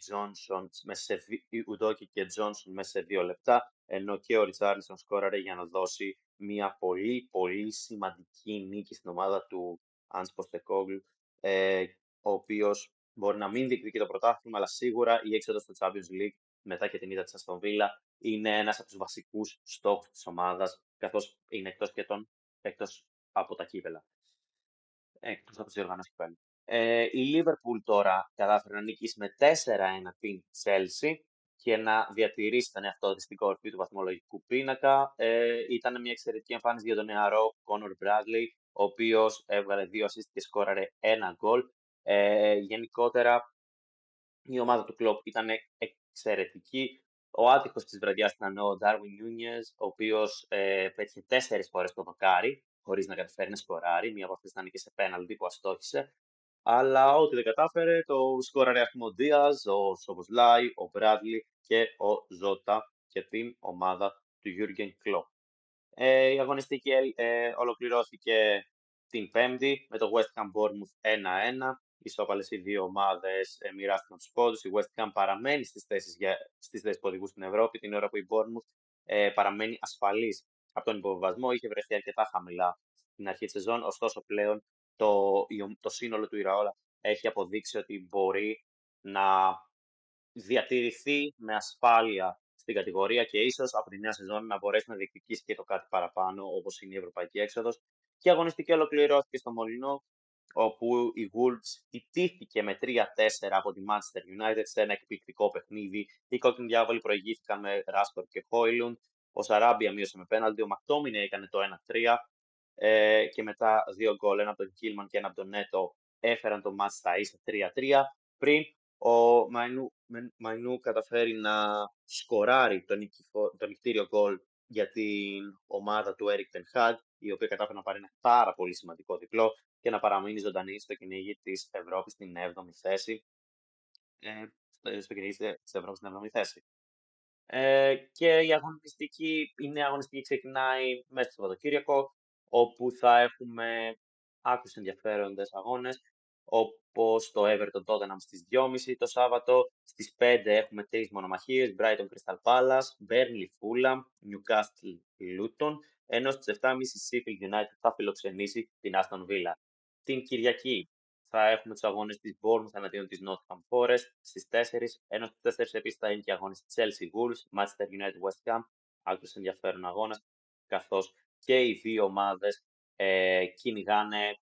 και Τζόνσον μέσα σε δύο λεπτά, ενώ και ο Ριτσάρλισον σκόραρε για να δώσει μια πολύ πολύ σημαντική νίκη στην ομάδα του Άνς Ποστεκόγλου, ε, ο οποίος μπορεί να μην διεκδικεί το πρωτάθλημα, αλλά σίγουρα η έξοδος στο Champions League μετά και την ήττα της Αστον είναι ένας από τους βασικούς στόχους της ομάδας, καθώς είναι εκτός και των, εκτός από τα κύπελα. Εκτός από τις διοργανώσεις Ε, η Liverpool τώρα κατάφερε να νικήσει με 4-1 την Chelsea και να διατηρήσει τον εαυτό της στην κορυφή του βαθμολογικού πίνακα. Ε, ήταν μια εξαιρετική εμφάνιση για τον νεαρό Conor Bradley, ο οποίος έβγαλε δύο assist και σκόραρε ένα γκολ. Ε, γενικότερα η ομάδα του κλοπ ήταν εξαιρετική. Ο άτυχος της βραδιάς ήταν ο Darwin Nunez, ο οποίος ε, πέτυχε τέσσερις φορές το δοκάρι, χωρίς να καταφέρει να σκοράρει. Μία από αυτές ήταν και σε πέναλτι που αστόχησε. Αλλά ό,τι δεν κατάφερε, το σκόραρε ο Δίας, ο Σοβοσλάι, ο Μπράντλι και ο Ζώτα και την ομάδα του Jurgen Klopp. Ε, η αγωνιστική ε, ολοκληρώθηκε την Πέμπτη με το West Ham Bournemouth 1-1 ισόπαλες οι δύο ομάδες ε, μοιράστηκαν τους πόντους. Η West Ham παραμένει στις θέσεις, για, στις θέσεις που οδηγούν στην Ευρώπη, την ώρα που η Bournemouth ε, παραμένει ασφαλής από τον υποβασμό. Είχε βρεθεί αρκετά χαμηλά στην αρχή της σεζόν, ωστόσο πλέον το, το σύνολο του Ιραόλα έχει αποδείξει ότι μπορεί να διατηρηθεί με ασφάλεια στην κατηγορία και ίσως από τη νέα σεζόν να μπορέσει να διεκδικήσει και το κάτι παραπάνω όπως είναι η Ευρωπαϊκή Έξοδος. Και η αγωνιστική ολοκληρώθηκε στο Μολυνό όπου η Wolves ιτήθηκε με 3-4 από τη Manchester United σε ένα εκπληκτικό παιχνίδι. Οι κόκκινοι διάβολοι προηγήθηκαν με Rashford και Χόιλουντ. Ο Σαράμπια μείωσε με πέναλτι, ο Μακτόμινε έκανε το 1-3 ε, και μετά δύο γκολ, ένα από τον Κίλμαν και ένα από τον Νέτο έφεραν το match στα ίσα 3-3 πριν ο Μαϊνού, Μαϊνού καταφέρει να σκοράρει τον, τον νικητήριο γκολ για την ομάδα του Eric Ten Hag, η οποία κατάφερε να πάρει ένα πάρα πολύ σημαντικό διπλό και να παραμείνει ζωντανή στο κυνήγι της Ευρώπης στην 7η θέση. Ε, στο κυνήγι της Ευρώπης στην 7η θέση. Ε, και η αγωνιστική, η νέα αγωνιστική ξεκινάει μέσα στο Σαββατοκύριακο, όπου θα έχουμε άκουσε ενδιαφέροντες αγώνες, όπως το Everton Tottenham στις 2.30 το Σάββατο, στις 5 έχουμε τρεις μονομαχίες, Brighton Crystal Palace, Burnley Fulham, Newcastle Luton, ενώ στις 7.30 Sheffield United θα φιλοξενήσει την Aston Villa. Την Κυριακή θα έχουμε τους αγώνες της Bournemouth εναντίον της Nottingham Forest στις 4, ενώ στις 4 επίσης θα είναι και αγώνες της Chelsea Wolves, Manchester United West Ham, άκρω ενδιαφέρον αγώνας, καθώς και οι δύο ομάδες ε, κυνηγάνε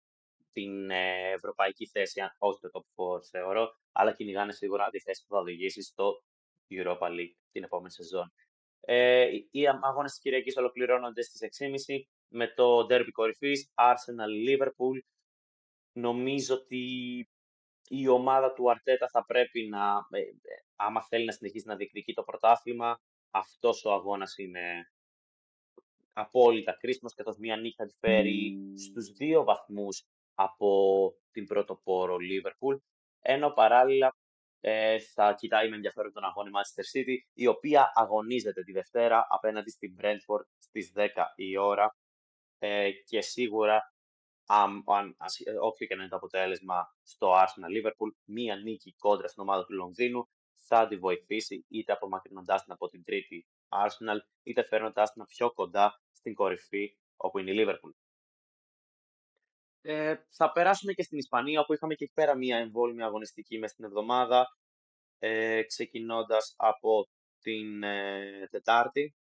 την ε, ευρωπαϊκή θέση, όχι το top 4 θεωρώ, αλλά κυνηγάνε σίγουρα τη θέση που θα οδηγήσει στο Europa League την επόμενη σεζόν. Ε, οι αγώνες της Κυριακής ολοκληρώνονται στις 6.30 με το Derby κορυφής Arsenal Liverpool νομίζω ότι η ομάδα του Αρτέτα θα πρέπει να, ε, ε, άμα θέλει να συνεχίσει να διεκδικεί το πρωτάθλημα, αυτός ο αγώνας είναι απόλυτα κρίσιμος, καθώς μία νύχτα τη φέρει στους δύο βαθμούς από την πρωτοπόρο Liverpool, ενώ παράλληλα ε, θα κοιτάει με ενδιαφέρον τον αγώνα Manchester City, η οποία αγωνίζεται τη Δευτέρα απέναντι στην Brentford στις 10 η ώρα. Ε, και σίγουρα αν, αν, ε, όποιο και να είναι το αποτέλεσμα στο Arsenal Liverpool, μία νίκη κόντρα στην ομάδα του Λονδίνου θα τη βοηθήσει είτε απομακρυνοντάς την από την τρίτη Arsenal, είτε φέρνοντάς την πιο κοντά στην κορυφή όπου είναι η Liverpool. Ε, θα περάσουμε και στην Ισπανία, όπου είχαμε και εκεί πέρα μία εμβόλυμη αγωνιστική μέσα στην εβδομάδα, ε, ξεκινώντας από την ε, Τετάρτη,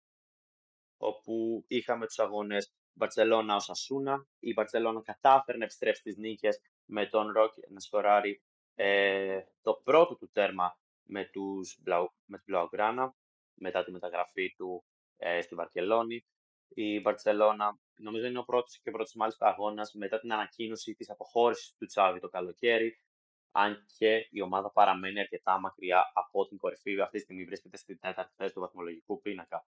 όπου είχαμε τους αγώνες Μπαρσελόνα ω Ασούνα. Η Μπαρσελόνα κατάφερε να επιστρέψει τις νίκες με τον Ροκ να σκοράρει ε, το πρώτο του τέρμα με, τους Μπλαου, με Μπλαουγκράνα μετά τη μεταγραφή του ε, στη Βαρκελόνη. Η Μπαρσελόνα νομίζω είναι ο πρώτος και πρώτος μάλιστα αγώνας μετά την ανακοίνωση της αποχώρησης του Τσάβη το καλοκαίρι. Αν και η ομάδα παραμένει αρκετά μακριά από την κορυφή, αυτή τη στιγμή βρίσκεται στην τέταρτη θέση του βαθμολογικού πίνακα.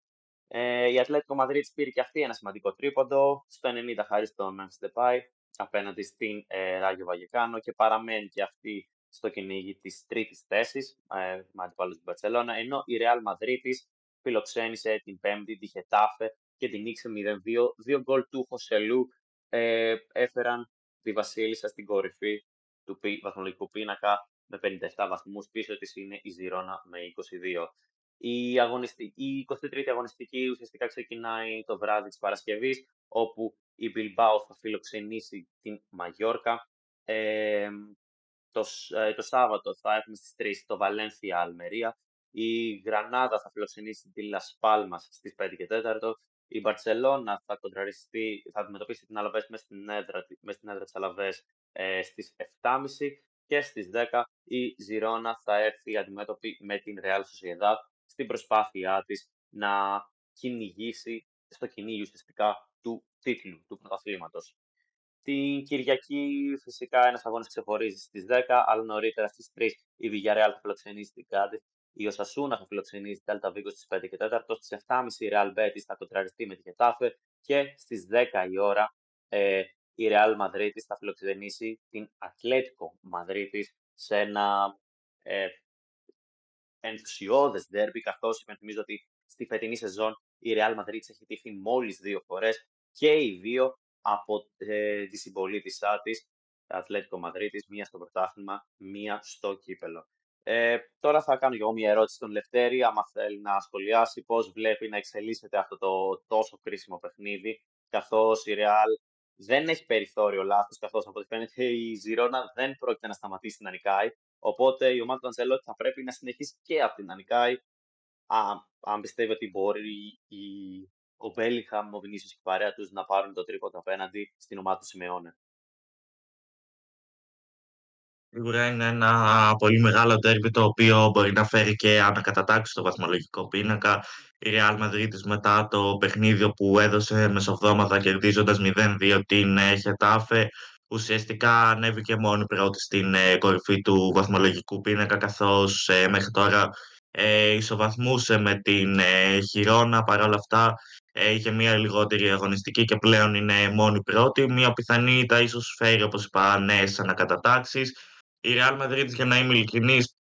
Ε, η Ατλέτικο Μαδρίτη πήρε και αυτή ένα σημαντικό τρίποντο στο 90 χάρη στον Memphis Depay απέναντι στην ε, Ράγιο Βαγεκάνο και παραμένει και αυτή στο κυνήγι της τρίτης θέσης ε, με αντιπάλους στην Παρσελώνα, ενώ η Real Madrid φιλοξένησε την πέμπτη τη Χετάφε και την νίξε 0-2. Δύο γκολ του Χωσελού ε, έφεραν τη Βασίλισσα στην κορυφή του βαθμολογικού πίνακα με 57 βαθμούς. Πίσω της είναι η Ζηρώνα με 22. Η, αγωνιστική, η 23η αγωνιστική ουσιαστικά ξεκινάει το βράδυ της Παρασκευής, όπου η Bilbao θα φιλοξενήσει την Μαγιόρκα. Ε, το, το Σάββατο θα έχουμε στις 3 το Βαλένθια Αλμερία. Η Γρανάδα θα φιλοξενήσει τη Las Palmas στις 5 και 4. Η Μπαρσελόνα θα, θα αντιμετωπίσει την Αλαβές μέσα στην έδρα, μέσα στην έδρα της Αλαβές ε, στις 7.30 και στις 10 η Ζιρόνα θα έρθει αντιμέτωπη με την Real Sociedad στην προσπάθειά της να κυνηγήσει στο κυνήγι ουσιαστικά του τίτλου του πρωταθλήματος. Την Κυριακή φυσικά ένας αγώνας ξεχωρίζει στις 10, αλλά νωρίτερα στις 3 η Villarreal θα φιλοξενήσει την Κάντιθ, η Οσασούνα θα φιλοξενήσει την Delta Vigo στις 5 και 4, στις 7.30 η Real Betis θα κοντραριστεί με τη Γετάφε και στις 10 η ώρα ε, η Real Madrid θα φιλοξενήσει την Atletico Madrid σε ένα ε, ενθουσιώδες ντέρμπι, καθώς υπενθυμίζω ότι στη φετινή σεζόν η Real Madrid έχει τύχει μόλις δύο φορές και οι δύο από ε, τη συμπολίτησά της, Ατλέτικο Μαδρίτης, μία στο πρωτάθλημα, μία στο κύπελο. Ε, τώρα θα κάνω και εγώ μια ερώτηση στον Λευτέρη, άμα θέλει να σχολιάσει πώς βλέπει να εξελίσσεται αυτό το τόσο κρίσιμο παιχνίδι, καθώς η Real δεν έχει περιθώριο λάθος, καθώς από ό,τι φαίνεται η Ζηρώνα δεν πρόκειται να σταματήσει να νικάει, οπότε η ομάδα του Αντζελότη θα πρέπει να συνεχίσει και από την να νικάει, αν πιστεύει ότι μπορεί η ο Μπέλιχαμ, ο Βινίσιος και η παρέα τους να πάρουν το τρίποντο απέναντι στην ομάδα του Σιμεώνε. Σίγουρα είναι ένα πολύ μεγάλο τέρμι το οποίο μπορεί να φέρει και ανακατατάξεις στο βαθμολογικό πίνακα. Η Real Madrid μετά το παιχνίδι που έδωσε μεσοβδόματα κερδίζοντας 0-2 την Χετάφε ουσιαστικά ανέβηκε μόνη πρώτη στην ε, κορυφή του βαθμολογικού πίνακα καθώς ε, μέχρι τώρα ε, ισοβαθμούσε με την ε, Χιρόνα παρόλα αυτά ε, είχε μια λιγότερη αγωνιστική και πλέον είναι μόνη πρώτη. Μια πιθανή τα ίσως φέρει, όπως είπα, νέες ανακατατάξεις. Η Real Madrid, για να είμαι ειλικρινής,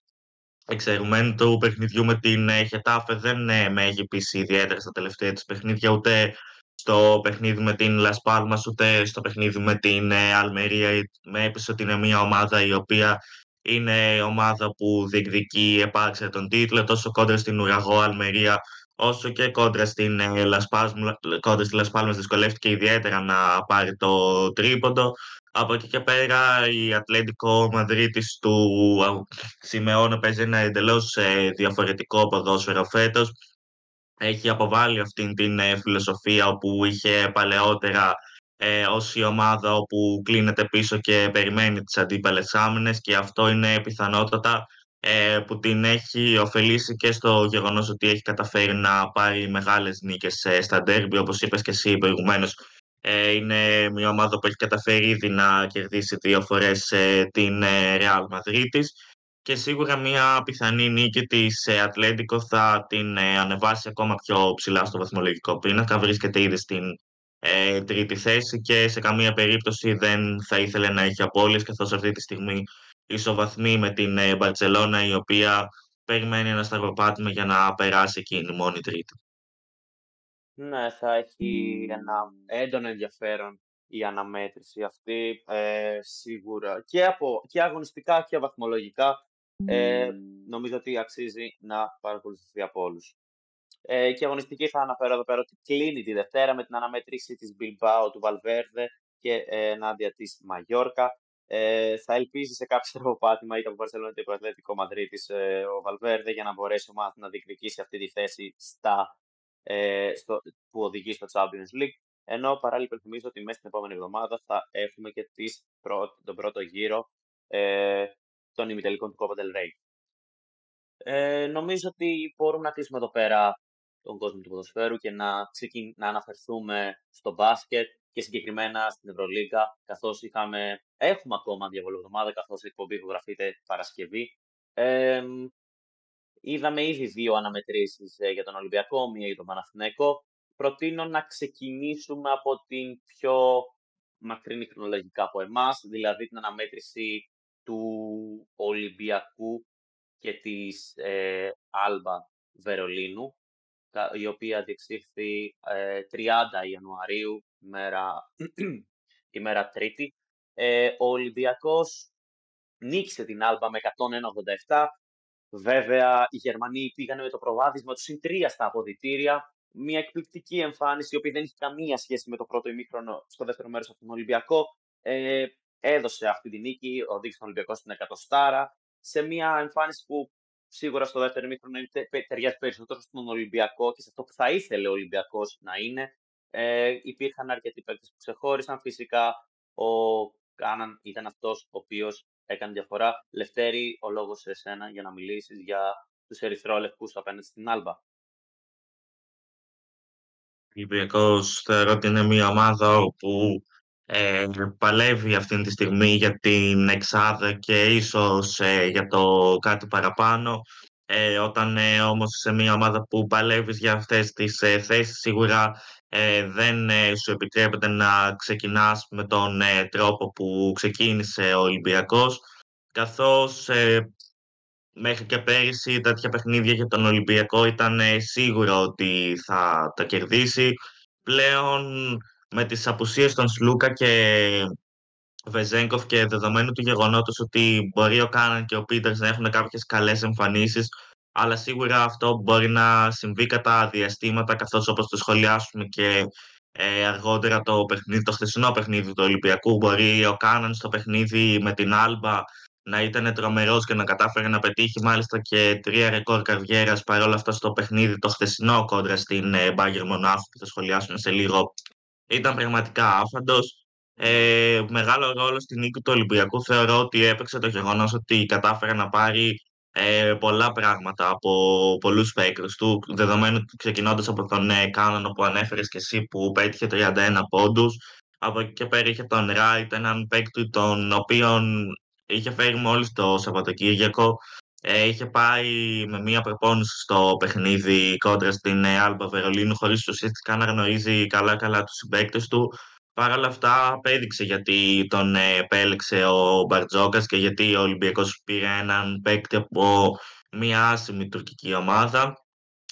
εξαιρουμένη του παιχνιδιού με την Χετάφε δεν ε, με έχει πείσει ιδιαίτερα στα τελευταία της παιχνίδια, ούτε στο παιχνίδι με την Las Palmas, ούτε στο παιχνίδι με την Αλμερία. Με έπεισε ότι είναι μια ομάδα η οποία είναι ομάδα που διεκδικεί επάξια τον τίτλο, τόσο κόντρα στην Ουραγό Αλμερία, όσο και κόντρα στην Λασπάλμα, κόντρα στη Λασπάλμας δυσκολεύτηκε ιδιαίτερα να πάρει το τρίποντο. Από εκεί και πέρα η Ατλέντικο Μαδρίτης του Σιμεώνα παίζει ένα εντελώς ε, διαφορετικό ποδόσφαιρο φέτος. Έχει αποβάλει αυτήν την ε, φιλοσοφία όπου είχε παλαιότερα ε, ως η ομάδα όπου κλείνεται πίσω και περιμένει τις αντίπαλες άμυνες και αυτό είναι πιθανότατα ε, που την έχει ωφελήσει και στο γεγονός ότι έχει καταφέρει να πάρει μεγάλες νίκες ε, στα ντέρμπι, όπως είπες και εσύ προηγουμένως. Ε, είναι μια ομάδα που έχει καταφέρει ήδη να κερδίσει δύο φορές ε, την ε, Real Madrid και σίγουρα μια πιθανή νίκη της Ατλέντικο θα την ανεβάσει ακόμα πιο ψηλά στο βαθμολογικό πίνακα. Βρίσκεται ήδη στην ε, τρίτη θέση και σε καμία περίπτωση δεν θα ήθελε να έχει απώλειες καθώς αυτή τη στιγμή ισοβαθμεί με την Μπαρτσελώνα η οποία περιμένει ένα σταυροπάτημα για να περάσει εκείνη μόνη τρίτη. Ναι, θα έχει ένα έντονο ενδιαφέρον η αναμέτρηση αυτή, ε, σίγουρα. Και, από, και αγωνιστικά και βαθμολογικά ε, νομίζω ότι αξίζει να παρακολουθηθεί από όλους. Ε, και αγωνιστική θα αναφέρω εδώ πέρα ότι κλείνει τη Δευτέρα με την αναμέτρηση της Bilbao του Βαλβέρδε και ε, ενάντια της Μαγιόρκα. Ε, θα ελπίζει σε κάποιο τροποπάτημα είτε από Βαρσελόνα είτε από Ατλέτικο Μαδρίτη ε, ο Βαλβέρδε για να μπορέσει ο Μάθης να διεκδικήσει αυτή τη θέση στα, ε, στο, που οδηγεί στο Champions League. Ενώ παράλληλα υπενθυμίζω ότι μέσα στην επόμενη εβδομάδα θα έχουμε και τις τον πρώτο γύρο ε, των ημιτελικών του Copa del Rey. Ε, νομίζω ότι μπορούμε να κλείσουμε εδώ πέρα τον κόσμο του ποδοσφαίρου και να, ξεκιν... να αναφερθούμε στο μπάσκετ και συγκεκριμένα στην Ευρωλίγκα, καθώς είχαμε... έχουμε ακόμα διαβολοβδομάδα, καθώς η εκπομπή γραφείται Παρασκευή. Ε, είδαμε ήδη δύο αναμετρήσεις ε, για τον Ολυμπιακό, μία για τον Παναθηναϊκό. Προτείνω να ξεκινήσουμε από την πιο μακρινή χρονολογικά από εμάς, δηλαδή την αναμέτρηση του Ολυμπιακού και της ε, Άλμπα Βερολίνου, η οποία διεξήχθη 30 ε, Ιανουαρίου, ημέρα, ημέρα Τρίτη. Ε, ο Ολυμπιακός νίκησε την Άλμπα με 101-87. Βέβαια, οι Γερμανοί πήγαν με το προβάδισμα τους συν 3 στα αποδητήρια. Μια εκπληκτική εμφάνιση, η οποία δεν έχει καμία σχέση με το πρώτο ημίχρονο στο δεύτερο μέρος από τον Ολυμπιακό. Ε, έδωσε αυτή τη νίκη, οδήγησε τον Ολυμπιακό στην εκατοστάρα, σε μια εμφάνιση που σίγουρα στο δεύτερο μήχρονο ταιριάζει περισσότερο στον Ολυμπιακό και σε αυτό που θα ήθελε ο Ολυμπιακός να είναι. Ε, υπήρχαν αρκετοί παίκτες που ξεχώρισαν. Φυσικά ο Κάναν ήταν αυτός ο οποίος έκανε διαφορά. Λευτέρη, ο λόγος σε εσένα για να μιλήσεις για τους ερυθρόλευκους απέναντι στην Άλμπα. Ο Ολυμπιακός θεωρώ ότι είναι μια ομάδα όπου ε, παλεύει αυτή τη στιγμή για την εξάδα και ίσως ε, για το κάτι παραπάνω. Ε, όταν ε, όμως σε μια ομάδα που παλεύεις για αυτές τις ε, θέσεις σίγουρα ε, δεν ε, σου επιτρέπεται να ξεκινάς με τον τρόπο που ξεκίνησε ο Ολυμπιακός καθώς μέχρι και πέρυσι τέτοια παιχνίδια για τον Ολυμπιακό ήταν σίγουρο ότι θα τα κερδίσει. Πλέον με τις απουσίες των Σλούκα και Βεζέγκοφ και δεδομένου του γεγονότος ότι μπορεί ο Κάναν και ο Πίτερς να έχουν κάποιες καλές εμφανίσεις αλλά σίγουρα αυτό μπορεί να συμβεί κατά διαστήματα καθώς όπως το σχολιάσουμε και ε, αργότερα το, παιχνίδι, το χθεσινό παιχνίδι του Ολυμπιακού μπορεί ο Κάναν στο παιχνίδι με την Άλμπα να ήταν τρομερός και να κατάφερε να πετύχει μάλιστα και τρία ρεκόρ καριέρας παρόλα αυτά στο παιχνίδι το χθεσινό κόντρα στην ε, Μπάγκερ Μονάχου που θα σχολιάσουμε σε λίγο. Ήταν πραγματικά άφαντος. Ε, μεγάλο ρόλο στην νίκη του Ολυμπιακού θεωρώ ότι έπαιξε το γεγονός ότι κατάφερε να πάρει ε, πολλά πράγματα από πολλούς παίκτες του, δεδομένου ξεκινώντας από τον ε, Κάνονο που ανέφερες και εσύ που πέτυχε 31 πόντους. Από εκεί και πέρα είχε τον Ράιτ, έναν παίκτη τον οποίον είχε φέρει μόλις το Σαββατοκύριακο. Ε, είχε πάει με μία προπόνηση στο παιχνίδι κόντρα στην Άλμπα Βερολίνου χωρίς ουσιαστικά να γνωρίζει καλά-καλά τους συμπαίκτες του. Παρ' όλα αυτά απέδειξε γιατί τον ε, επέλεξε ο Μπαρτζόκας και γιατί ο Ολυμπιακός πήρε έναν παίκτη από μια άσημη τουρκική ομάδα.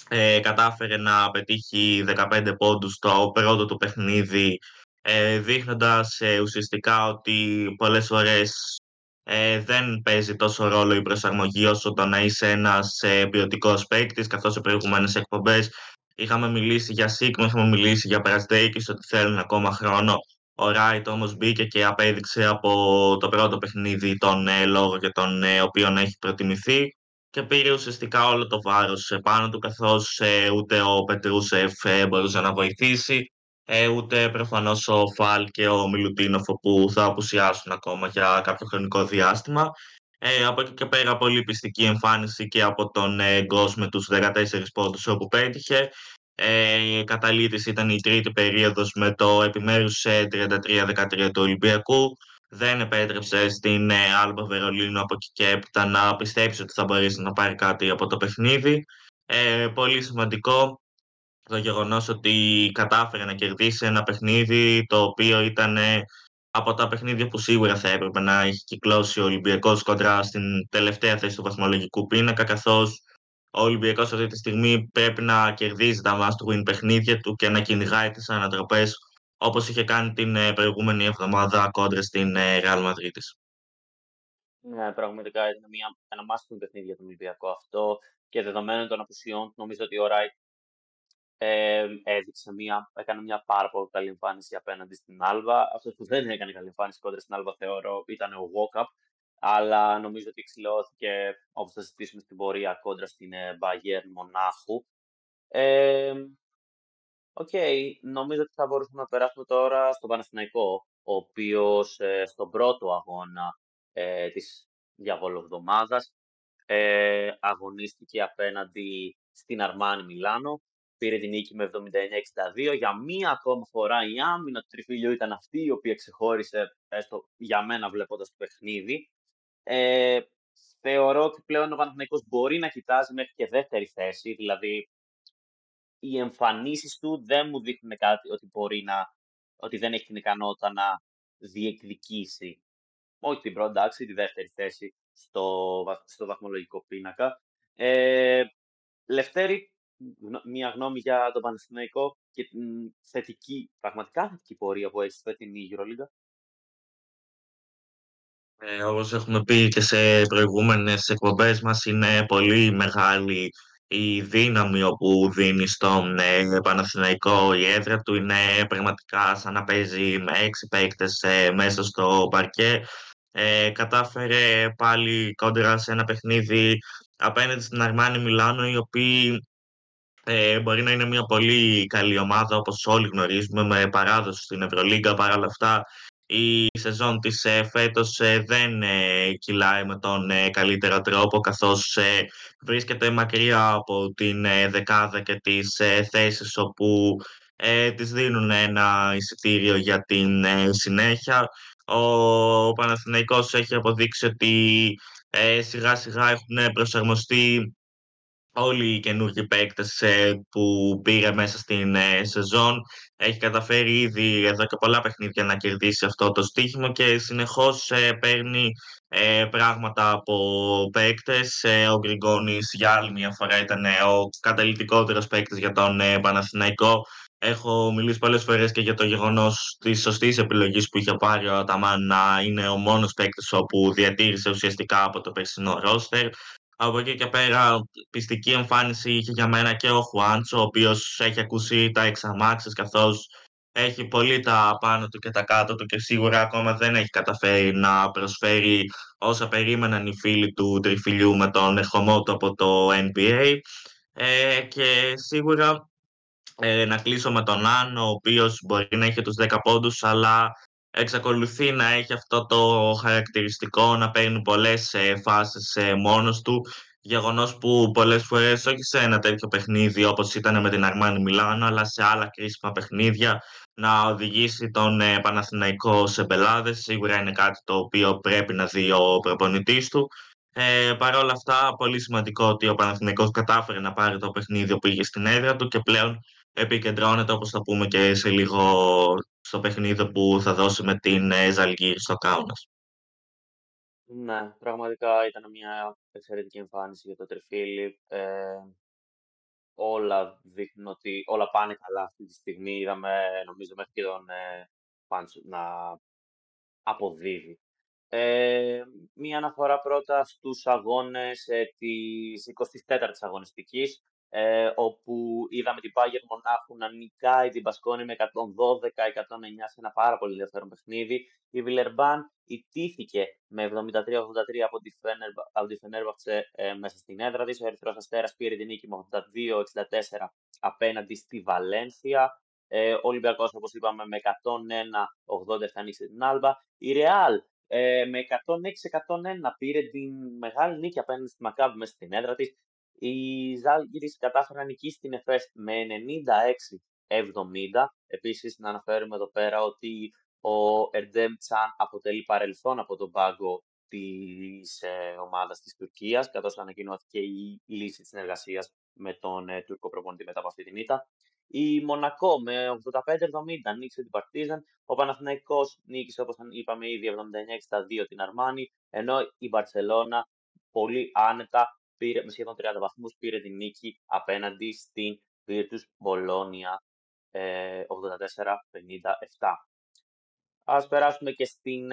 Ε, κατάφερε να πετύχει 15 πόντους στο πρώτο του παιχνίδι ε, δείχνοντας ε, ουσιαστικά ότι πολλές φορές ε, δεν παίζει τόσο ρόλο η προσαρμογή όσο το να είσαι ένας ε, ποιοτικός παίκτης καθώς σε προηγούμενες εκπομπές Είχαμε μιλήσει για Σίγμα, είχαμε μιλήσει για Περαστέικης ότι θέλουν ακόμα χρόνο. Ο Ράιτ όμως μπήκε και απέδειξε από το πρώτο παιχνίδι τον ε, λόγο για τον ε, οποίο έχει προτιμηθεί και πήρε ουσιαστικά όλο το βάρος πάνω του καθώς ε, ούτε ο Πετρούσεφ ε, μπορούσε να βοηθήσει ε, ούτε προφανώς ο Φαλ και ο Μιλουτίνοφ που θα απουσιάσουν ακόμα για κάποιο χρονικό διάστημα. Ε, από εκεί και πέρα πολύ πιστική εμφάνιση και από τον ε, Γκος με τους 14 πόντους όπου πέτυχε. Ε, καταλήτης ήταν η τρίτη περίοδος με το επιμέρους 33-13 του Ολυμπιακού. Δεν επέτρεψε στην ε, Άλμπα Βερολίνου από εκεί και έπειτα να πιστέψει ότι θα μπορέσει να πάρει κάτι από το παιχνίδι. Ε, πολύ σημαντικό το γεγονός ότι κατάφερε να κερδίσει ένα παιχνίδι το οποίο ήταν από τα παιχνίδια που σίγουρα θα έπρεπε να έχει κυκλώσει ο Ολυμπιακός κοντρά στην τελευταία θέση του βαθμολογικού πίνακα, καθώς ο Ολυμπιακός αυτή τη στιγμή πρέπει να κερδίζει τα must win παιχνίδια του και να κυνηγάει τις ανατροπές όπως είχε κάνει την ε, προηγούμενη εβδομάδα κόντρα στην ε, Real Madrid. Ναι, πραγματικά ήταν μια, ένα must win παιχνίδι για τον Ολυμπιακό αυτό και δεδομένων των απουσιών, νομίζω ότι ο Ράιτ ε, έδειξε μια, έκανε μια πάρα πολύ καλή εμφάνιση απέναντι στην Άλβα. Αυτός που δεν έκανε καλή εμφάνιση κόντρα στην Άλβα θεωρώ ήταν ο Walkup. Αλλά νομίζω ότι εξηλαιώθηκε όπως θα συζητήσουμε στην πορεία κόντρα στην ε, Bayern Μονάχου. Ε, OK, okay, νομίζω ότι θα μπορούσαμε να περάσουμε τώρα στον Παναθηναϊκό, ο οποίος ε, στον πρώτο αγώνα ε, της διαβολοβδομάδας ε, αγωνίστηκε απέναντι στην Αρμάνι Μιλάνο πήρε την νίκη με 79-62. Για μία ακόμα φορά η άμυνα του Τριφυλλιού ήταν αυτή η οποία ξεχώρισε, έστω για μένα βλέποντας το παιχνίδι. Ε, θεωρώ ότι πλέον ο Παναθηναϊκός μπορεί να κοιτάζει μέχρι και δεύτερη θέση, δηλαδή οι εμφανίσεις του δεν μου δείχνουν κάτι ότι μπορεί να, ότι δεν έχει την ικανότητα να διεκδικήσει όχι την πρώτη, εντάξει, τη δεύτερη θέση στο, στο βαθμολογικό πίνακα. Ε, Λευτέρη, μία γνώμη για τον Παναθηναϊκό και την θετική, πραγματικά θετική πορεία που έχει στη φετινή EuroLeague. Ε, όπως έχουμε πει και σε προηγούμενες εκπομπές μας, είναι πολύ μεγάλη η δύναμη όπου δίνει στον ε, Παναθηναϊκό η έδρα του. Είναι πραγματικά σαν να παίζει με έξι παίκτες ε, μέσα στο παρκέ. Ε, κατάφερε πάλι κόντρα σε ένα παιχνίδι απέναντι στην Αρμάνη Μιλάνο, οι οποίοι ε, μπορεί να είναι μια πολύ καλή ομάδα όπως όλοι γνωρίζουμε με παράδοση στην Ευρωλίγκα παρά όλα αυτά η σεζόν της ε, φέτος ε, δεν ε, κυλάει με τον καλύτερο τρόπο καθώς βρίσκεται μακριά από την δεκάδα και τις θέσεις όπου της δίνουν ένα εισιτήριο για την συνέχεια. Ο Παναθηναϊκός έχει αποδείξει ότι σιγά σιγά έχουν προσαρμοστεί όλοι οι καινούργιοι παίκτες που πήρε μέσα στην σεζόν. Έχει καταφέρει ήδη εδώ και πολλά παιχνίδια να κερδίσει αυτό το στοίχημα και συνεχώς παίρνει πράγματα από παίκτες. Ο Γκριγκόνης για άλλη μια φορά ήταν ο καταλητικότερος παίκτης για τον Παναθηναϊκό. Έχω μιλήσει πολλές φορές και για το γεγονός της σωστής επιλογής που είχε πάρει ο Αταμάν να είναι ο μόνος παίκτης όπου διατήρησε ουσιαστικά από το περσινό ρόστερ. Από εκεί και πέρα, πιστική εμφάνιση είχε για μένα και ο Χουάντσο, ο οποίος έχει ακούσει τα εξαμάξεις, καθώς έχει πολύ τα πάνω του και τα κάτω του και σίγουρα ακόμα δεν έχει καταφέρει να προσφέρει όσα περίμεναν οι φίλοι του τριφυλιού με τον ερχομό του από το NBA. Ε, και σίγουρα ε, να κλείσω με τον Αν, ο οποίος μπορεί να έχει τους 10 πόντους, αλλά εξακολουθεί να έχει αυτό το χαρακτηριστικό να παίρνει πολλές ε, φάσεις ε, μόνος του. Γεγονός που πολλές φορές, όχι σε ένα τέτοιο παιχνίδι όπως ήταν με την Αρμάνη Μιλάνο, αλλά σε άλλα κρίσιμα παιχνίδια, να οδηγήσει τον ε, Παναθηναϊκό σε πελάδες. Σίγουρα είναι κάτι το οποίο πρέπει να δει ο προπονητής του. Ε, Παρ' όλα αυτά, πολύ σημαντικό ότι ο Παναθηναϊκός κατάφερε να πάρει το παιχνίδι που είχε στην έδρα του και πλέον επικεντρώνεται, όπως θα πούμε και σε λίγο, στο παιχνίδι που θα δώσει με την ε, Ζαλγκύρη στο Κάουνας. Ναι, πραγματικά ήταν μια εξαιρετική εμφάνιση για το Τριφίλι. Ε, όλα δείχνουν ότι όλα πάνε καλά αυτή τη στιγμή. Είδαμε, νομίζω, μέχρι και τον ε, Πάντσο να αποδίδει. Ε, μία αναφορά πρώτα στους αγώνες ε, της 24ης αγωνιστικής ε, όπου είδαμε την Πάγερ Μονάχου να νικάει την Πασκόνη με 112-109 σε ένα πάρα πολύ ενδιαφέρον παιχνίδι. Η Βιλερμπάν ιτήθηκε με 73-83 από τη, Φένερ, από τη Φενέρβαχτσε ε, μέσα στην έδρα της. Ο Ερυθρός Αστέρας πήρε την νίκη με 82-64 απέναντι στη Βαλένθια. Ε, ο Ολυμπιακός, όπως είπαμε, με 101-80 έφτανησε την Άλμπα. Η Ρεάλ ε, με 106-101 πήρε την μεγάλη νίκη απέναντι στη Μακάβη μέσα στην έδρα της. Η Ζάλγκυρης κατάφερε να νικήσει την ΕΦΕΣ με 96-70. Επίσης να αναφέρουμε εδώ πέρα ότι ο Ερντέμ Τσάν αποτελεί παρελθόν από τον πάγκο της ε, ομάδας της Τουρκίας, καθώς ανακοινώθηκε η λύση της συνεργασίας με τον ε, Τούρκο προπονητή μετά από αυτή την ήττα. Η Μονακό με 85-70 νίκησε την Παρτίζαν. Ο Παναθηναϊκός νίκησε, όπως είπαμε ήδη, 79-62 την Αρμάνη, ενώ η Μπαρσελώνα πολύ άνετα πήρε, με σχεδόν 30 βαθμούς πήρε την νίκη απέναντι στην Virtus Bologna ε, 84-57. Ας περάσουμε και στην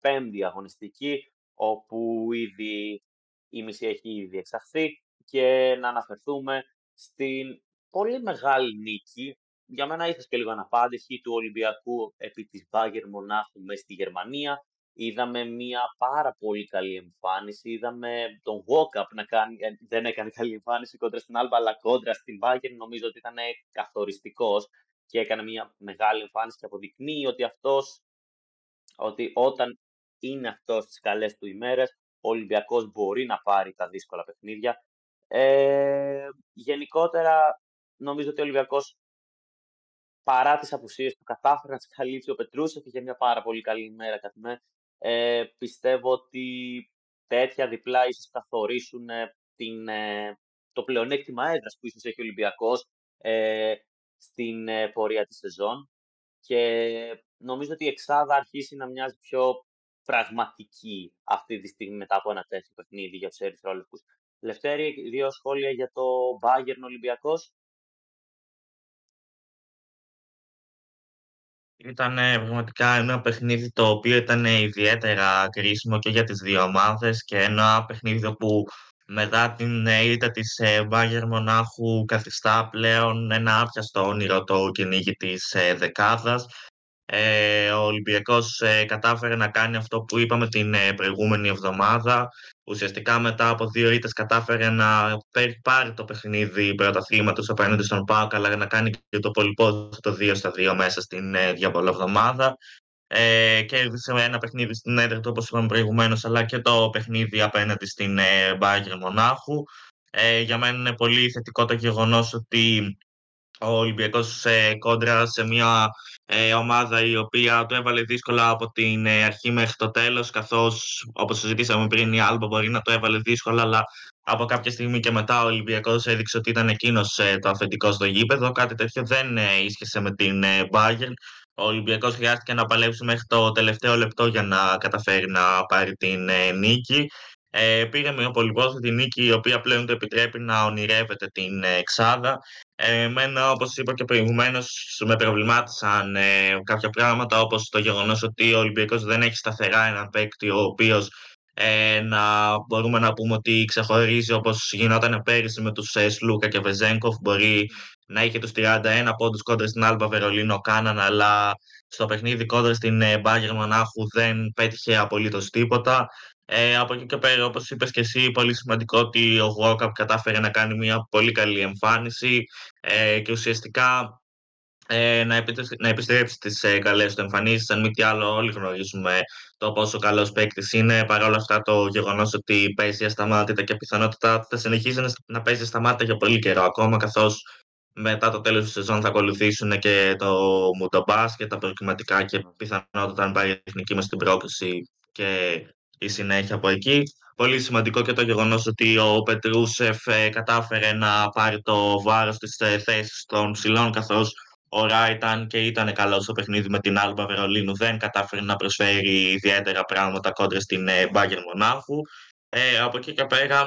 25η ε, αγωνιστική, όπου ήδη η μισή έχει ήδη εξαχθεί και να αναφερθούμε στην πολύ μεγάλη νίκη, για μένα ήθελες και λίγο αναπάντηση του Ολυμπιακού επί της Μπάγκερ Μονάχου μέσα στη Γερμανία, Είδαμε μια πάρα πολύ καλή εμφάνιση. Είδαμε τον Walkup να κάνει, ε, δεν έκανε καλή εμφάνιση κόντρα στην Alba, αλλά κόντρα στην Bayern νομίζω ότι ήταν καθοριστικός και έκανε μια μεγάλη εμφάνιση και αποδεικνύει ότι αυτός, ότι όταν είναι αυτός στις καλές του ημέρες, ο Ολυμπιακός μπορεί να πάρει τα δύσκολα παιχνίδια. Ε, γενικότερα, νομίζω ότι ο Ολυμπιακός παρά τις απουσίες του κατάφερε να τις καλύψει ο Πετρούσεφ, είχε μια πάρα πολύ καλή ημέρα κατά ε, πιστεύω ότι τέτοια διπλά ίσως καθορίσουν ε, την, ε, το πλεονέκτημα έδρας που ίσως έχει ο Ολυμπιακός ε, στην ε, πορεία της σεζόν και νομίζω ότι η Εξάδα αρχίσει να μοιάζει πιο πραγματική αυτή τη στιγμή μετά από ένα τέτοιο παιχνίδι για τους Ερυθρόλευκους. Λευτέρη, δύο σχόλια για το Bayern Ολυμπιακός. Ήταν πραγματικά ένα παιχνίδι το οποίο ήταν ιδιαίτερα κρίσιμο και για τις δύο ομάδες και ένα παιχνίδι που μετά την ήττα της Μπάγερ Μονάχου καθιστά πλέον ένα άπιαστο όνειρο το κυνήγι της ε, δεκάδας. Ε, ο Ολυμπιακός ε, κατάφερε να κάνει αυτό που είπαμε την προηγούμενη εβδομάδα. Ουσιαστικά μετά από δύο ήττες κατάφερε να πάρει το παιχνίδι πρωταθλήματος απέναντι στον ΠΑΟΚ αλλά να κάνει και το πολυπόδι το 2 στα 2 μέσα στην διαβολή εβδομάδα. Ε, κέρδισε ένα παιχνίδι στην έδρα του, όπως είπαμε προηγουμένως, αλλά και το παιχνίδι απέναντι στην ε, Bayern Μονάχου. Ε, για μένα είναι πολύ θετικό το γεγονός ότι ο Ολυμπιακός ε, κόντρα σε μια ε, ομάδα η οποία του έβαλε δύσκολα από την ε, αρχή μέχρι το τέλος καθώς όπως συζητήσαμε πριν η Άλμπα μπορεί να το έβαλε δύσκολα αλλά από κάποια στιγμή και μετά ο Ολυμπιακός έδειξε ότι ήταν εκείνος το αφεντικό στο γήπεδο. Κάτι τέτοιο δεν ίσχυσε με την Bayern. Ο Ολυμπιακός χρειάστηκε να παλέψει μέχρι το τελευταίο λεπτό για να καταφέρει να πάρει την νίκη ε, πήρε με ο την νίκη η οποία πλέον του επιτρέπει να ονειρεύεται την εξάδα Εμένα, όπως είπα και προηγουμένως, με προβλημάτισαν ε, κάποια πράγματα, όπως το γεγονός ότι ο Ολυμπιακός δεν έχει σταθερά έναν παίκτη, ο οποίος ε, να μπορούμε να πούμε ότι ξεχωρίζει όπως γινόταν πέρυσι με τους ε, Σλούκα και Βεζέγκοφ. Μπορεί να είχε τους 31 πόντους κόντρα στην Άλμπα Βερολίνο Κάναν, αλλά στο παιχνίδι κόντρα στην ε, Μπάγκερ Μονάχου δεν πέτυχε απολύτως τίποτα. Ε, από εκεί και πέρα, όπως είπες και εσύ, πολύ σημαντικό ότι ο Walkup κατάφερε να κάνει μια πολύ καλή εμφάνιση ε, και ουσιαστικά ε, να, να επιστρέψει τις ε, καλές του εμφανίσεις. Αν μη τι άλλο, όλοι γνωρίζουμε το πόσο καλός παίκτης είναι. Παρ' όλα αυτά, το γεγονός ότι παίζει ασταμάτητα και πιθανότητα θα συνεχίζει να παίζει ασταμάτητα για πολύ καιρό ακόμα, καθώς μετά το τέλος της σεζόν θα ακολουθήσουν και το Μουντομπάς και τα προκριματικά και πιθανότητα αν πάρει η εθνική μας την πρόκληση και η συνέχεια από εκεί. Πολύ σημαντικό και το γεγονός ότι ο Πετρούσεφ ε, κατάφερε να πάρει το βάρος της ε, θέσης των ψηλών καθώς ο Ράιταν και ήταν καλός στο παιχνίδι με την Άλμπα Βερολίνου δεν κατάφερε να προσφέρει ιδιαίτερα πράγματα κόντρα στην Μπάγκερ Μονάχου. Ε, από εκεί και πέρα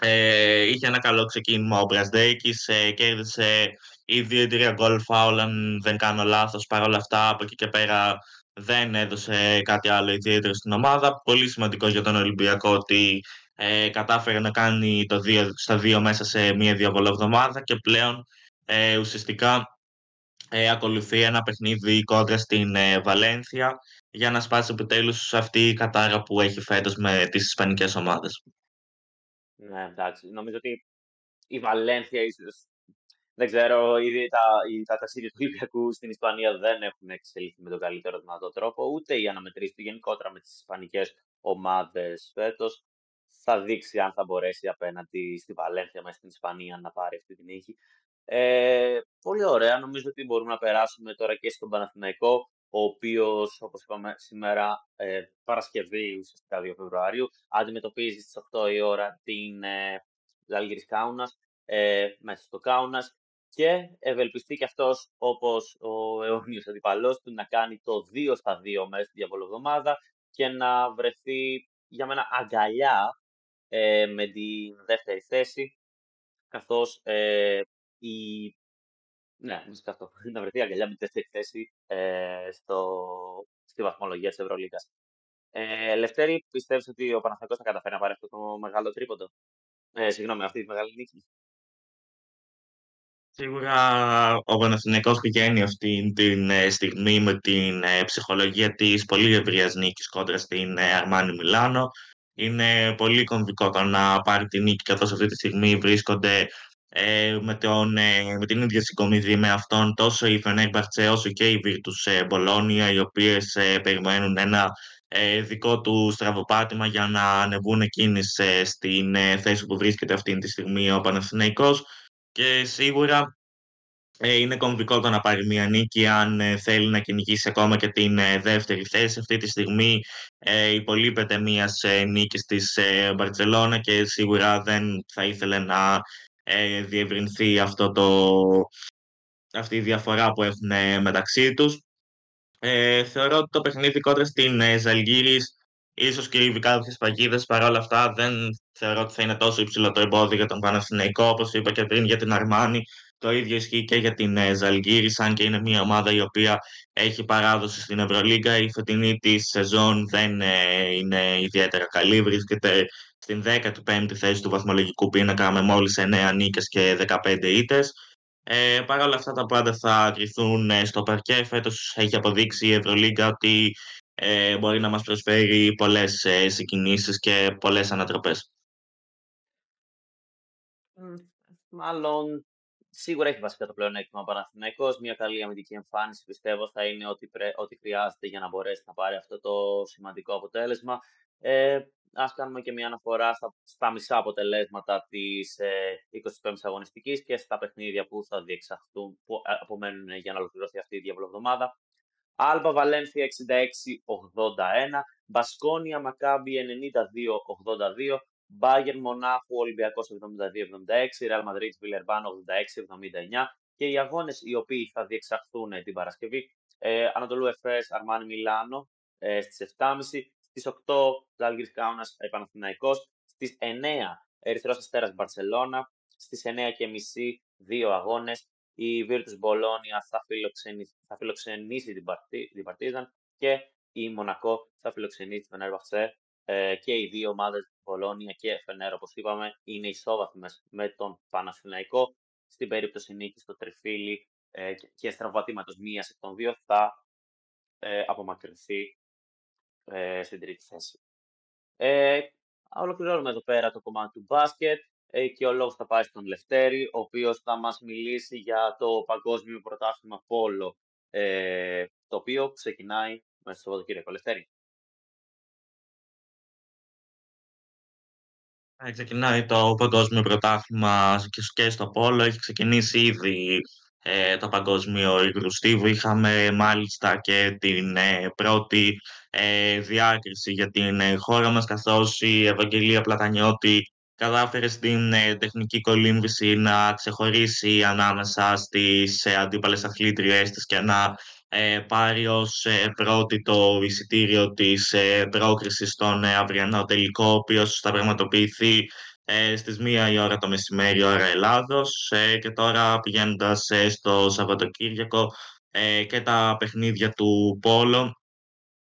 ε, είχε ένα καλό ξεκίνημα ο Μπρασδέκης, ε, κέρδισε ήδη τρία γκολ φάουλ αν δεν κάνω λάθος. Παρ' όλα αυτά από εκεί και πέρα δεν έδωσε κάτι άλλο ιδιαίτερο στην ομάδα. Πολύ σημαντικό για τον Ολυμπιακό ότι ε, κατάφερε να κάνει το δύο, στα δύο μέσα σε μία διαβολοβδομάδα και πλέον ε, ουσιαστικά ε, ακολουθεί ένα παιχνίδι κόντρα στην ε, Βαλένθια για να σπάσει επιτέλους αυτή η κατάρα που έχει φέτος με τις ισπανικές ομάδες. Ναι, εντάξει. Νομίζω ότι η Βαλένθια ίσως δεν ξέρω, ήδη τα, τα ταξίδια του Ολυμπιακού στην Ισπανία δεν έχουν εξελιχθεί με τον καλύτερο δυνατό τρόπο, ούτε η αναμετρήση του γενικότερα με τις ισπανικές ομάδες φέτος. Θα δείξει αν θα μπορέσει απέναντι στη Βαλένθια μέσα στην Ισπανία να πάρει αυτή την νίκη. Ε, πολύ ωραία. Νομίζω ότι μπορούμε να περάσουμε τώρα και στον Παναθηναϊκό, ο οποίος, όπως είπαμε σήμερα, ε, Παρασκευή, ουσιαστικά 2 Φεβρουαρίου, αντιμετωπίζει στις 8 η ώρα την ε, Κάουνας ε, μέσα στο Κάουνας και ευελπιστεί και αυτός όπως ο αιώνιος αντιπαλός του να κάνει το 2 στα 2 μέσα στη διαβολοβδομάδα και να βρεθεί για μένα αγκαλιά ε, με τη δεύτερη θέση καθώς ε, η... Ναι, αυτό. να βρεθεί αγκαλιά με τη δεύτερη θέση ε, στο... στη βαθμολογία της Ευρωλίγας. Ε, Λευτέρη, πιστεύεις ότι ο Παναθηναϊκός θα καταφέρει να πάρει αυτό το μεγάλο τρίποντο; Ε, συγγνώμη, αυτή τη μεγάλη νίκη. Σίγουρα ο Παναθηναϊκός πηγαίνει αυτή τη ε, στιγμή με την ε, ψυχολογία της πολύ ευρείας νίκης κόντρα στην Αρμάνι Μιλάνο. Είναι πολύ κομβικό το να πάρει την νίκη καθώς αυτή τη στιγμή βρίσκονται ε, με, τον, με την ίδια συγκομιδή με αυτόν τόσο η Φενέρμπαρτσε όσο και η Virtus Μπολόνια οι οποίες περιμένουν ένα δικό του στραβοπάτημα για να ανεβούν εκείνες στην θέση που βρίσκεται αυτή τη στιγμή ο Παναθηναϊκός και σίγουρα ε, είναι κομβικό το να πάρει μια νίκη αν ε, θέλει να κυνηγήσει ακόμα και την ε, δεύτερη θέση. Αυτή τη στιγμή ε, υπολείπεται μια ε, νίκη της ε, Μπαρτσελώνα και σίγουρα δεν θα ήθελε να διευρυνθεί αυτό το, αυτή η διαφορά που έχουν μεταξύ τους. θεωρώ ότι το παιχνίδι κόντρα στην ε, Ζαλγύρης ίσως κρύβει κάποιες παγίδες, παρόλα αυτά δεν θεωρώ ότι θα είναι τόσο υψηλό το εμπόδιο για τον Παναθηναϊκό, όπως είπα και πριν για την Αρμάνη. Το ίδιο ισχύει και για την ε, Ζαλγκύρη, αν και είναι μια ομάδα η οποία έχει παράδοση στην Ευρωλίγκα. Η φετινή της σεζόν δεν ε, είναι ιδιαίτερα καλή. Βρίσκεται στην 15η θέση του βαθμολογικού πίνακα με μόλις 9 νίκες και 15 ήττες. Ε, Παρ' όλα αυτά τα πάντα θα κρυθούν ε, στο παρκέ. Φέτος έχει αποδείξει η Ευρωλίγκα ότι ε, μπορεί να μας προσφέρει πολλές ε, συγκινήσεις και πολλές ανατροπές. Μάλλον Σίγουρα έχει βασικά το πλεονέκτημα ο Παναθηναϊκός. Μια καλή αμυντική εμφάνιση πιστεύω θα είναι ό,τι, πρέ... ό,τι χρειάζεται για να μπορέσει να πάρει αυτό το σημαντικό αποτέλεσμα. Ε, Α κάνουμε και μια αναφορά στα, στα μισά αποτελέσματα της ε, 25η αγωνιστικής και στα παιχνίδια που θα διεξαχθούν, που ε, απομένουν για να ολοκληρωθεί αυτή η διαβολοβδομάδα. Άλμπα Βαλένθια 66-81, Μπασκόνια Μακάμπι 92-82, Μπάγερ Μονάχου Ολυμπιακός 72-76, Ρεάλ Μαδρίτη Βιλερμπάν 86-79 και οι αγώνες οι οποίοι θα διεξαχθούν την Παρασκευή. Ε, Ανατολού Εφές Αρμάνι Μιλάνο ε, στις 7.30, στις 8 Ζάλγκη Κάουνας Παναθυναϊκό, στις 9 Ερυθρός Αστέρας Μπαρσελόνα, στις 9 και μισή δύο αγώνες. Η Virtus Bologna θα φιλοξενήσει, θα φιλοξενήσει την, Παρτί, την Παρτίζαν και η Μονακό θα φιλοξενήσει την Ερβαχσέ ε, και οι δύο ομάδες, Βολόνια και Φενέρ, όπως είπαμε, είναι ισόβαθμες με τον Παναθηναϊκό. Στην περίπτωση νίκης στο τριφύλι ε, και στραβατήματος μίας εκ των δύο θα ε, απομακρυνθεί ε, στην τρίτη θέση. Ε, ολοκληρώνουμε εδώ πέρα το κομμάτι του μπάσκετ ε, και ο λόγος θα πάει στον Λευτέρη, ο οποίος θα μας μιλήσει για το Παγκόσμιο Πρωτάθλημα Πόλο, ε, το οποίο ξεκινάει μέσα στο Σαββατοκύριακο. Λευτέρη. Ε, ξεκινάει το Παγκόσμιο Πρωτάθλημα και στο Πόλο. Έχει ξεκινήσει ήδη ε, το Παγκόσμιο Υγρουστίβου. Είχαμε μάλιστα και την ε, πρώτη ε, διάκριση για την ε, χώρα μας, καθώς η Ευαγγελία Πλατανιώτη κατάφερε στην τεχνική κολύμβηση να ξεχωρίσει ανάμεσα στις αντίπαλες αθλήτριές της και να πάρει ως πρώτη το εισιτήριο της πρόκρισης στον αυριανό τελικό, ο οποίος θα πραγματοποιηθεί ε, στις 1 η ώρα το μεσημέρι, ώρα Ελλάδος ε, και τώρα πηγαίνοντας ε, στο Σαββατοκύριακο ε, και τα παιχνίδια του Πόλο.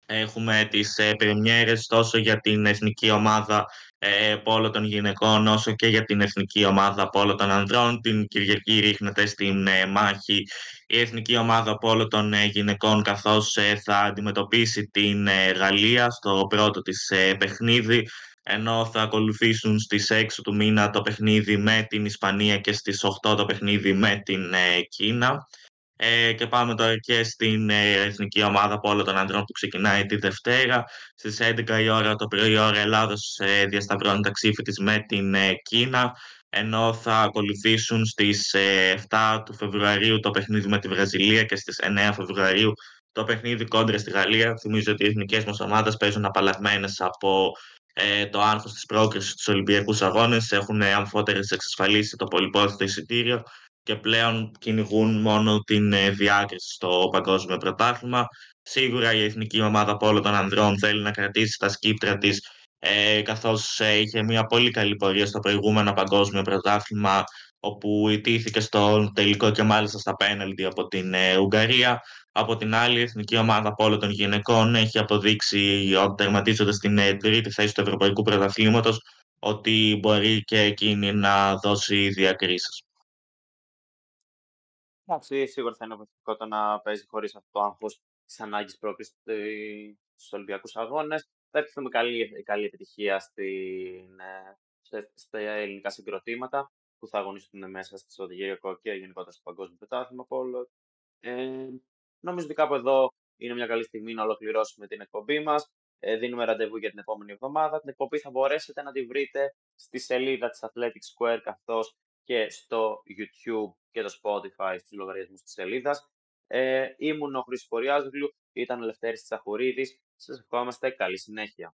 Έχουμε τις ε, πρεμιέρες τόσο για την εθνική ομάδα ε, Πόλο των γυναικών όσο και για την εθνική ομάδα Πόλο των ανδρών. Την Κυριακή ρίχνεται στην ε, μάχη η εθνική ομάδα Πόλο των ε, γυναικών καθώς θα αντιμετωπίσει την Γαλλία στο πρώτο της παιχνίδι ενώ θα ακολουθήσουν στις 6 του μήνα το παιχνίδι με την Ισπανία και στις 8 το παιχνίδι με την ε, Κίνα. Ε, και πάμε τώρα και στην ε, εθνική ομάδα από όλων των ανδρών που ξεκινάει τη Δευτέρα. Στις 11 η ώρα το πρωί ώρα Ελλάδος ε, διασταυρώνει τα ξύφη της με την ε, Κίνα ενώ θα ακολουθήσουν στις 7 του Φεβρουαρίου το παιχνίδι με τη Βραζιλία και στις 9 Φεβρουαρίου το παιχνίδι κόντρα στη Γαλλία. Θυμίζω ότι οι εθνικές μας ομάδες παίζουν απαλλαγμένες από ε, το άγχος της πρόκρισης στους Ολυμπιακούς Αγώνες, έχουν αμφότερες εξασφαλίσεις το πολυπόθητο εισιτήριο και πλέον κυνηγούν μόνο την ε, διάκριση στο παγκόσμιο πρωτάθλημα. Σίγουρα η εθνική ομάδα από όλων των ανδρών θέλει να κρατήσει τα σκύπτρα της ε, καθώς ε, είχε μια πολύ καλή πορεία στο προηγούμενο παγκόσμιο πρωτάθλημα όπου ιτήθηκε στο τελικό και μάλιστα στα πέναλτι από την ε, Ουγγαρία. Από την άλλη, η εθνική ομάδα από όλων των γυναικών έχει αποδείξει, τερματίζοντας την ε, τρίτη θέση του Ευρωπαϊκού Πρωταθλήματος, ότι μπορεί και εκείνη να δώσει διακρίσεις. Εντάξει, σίγουρα θα είναι βοηθητικό το να παίζει χωρίς αυτό το άγχος της ανάγκης πρόκλησης στους Ολυμπιακούς Αγώνες. Θα ευχηθούμε καλή, καλή επιτυχία στην, ε, στα ελληνικά συγκροτήματα που θα αγωνιστούν μέσα στο Σαββατοκύριακο και γενικότερα στο Παγκόσμιο Πρωτάθλημα Πόλο. Ε, νομίζω ότι κάπου εδώ είναι μια καλή στιγμή να ολοκληρώσουμε την εκπομπή μας. Ε, δίνουμε ραντεβού για την επόμενη εβδομάδα. Την εκπομπή θα μπορέσετε να τη βρείτε στη σελίδα της Athletic Square καθώς και στο YouTube και το Spotify στους λογαριασμούς της σελίδας. Ε, ήμουν ο Χρήστος Ποριάζογλου, ήταν ο Λευτέρης Τσαχουρίδης. Σας ευχόμαστε καλή συνέχεια.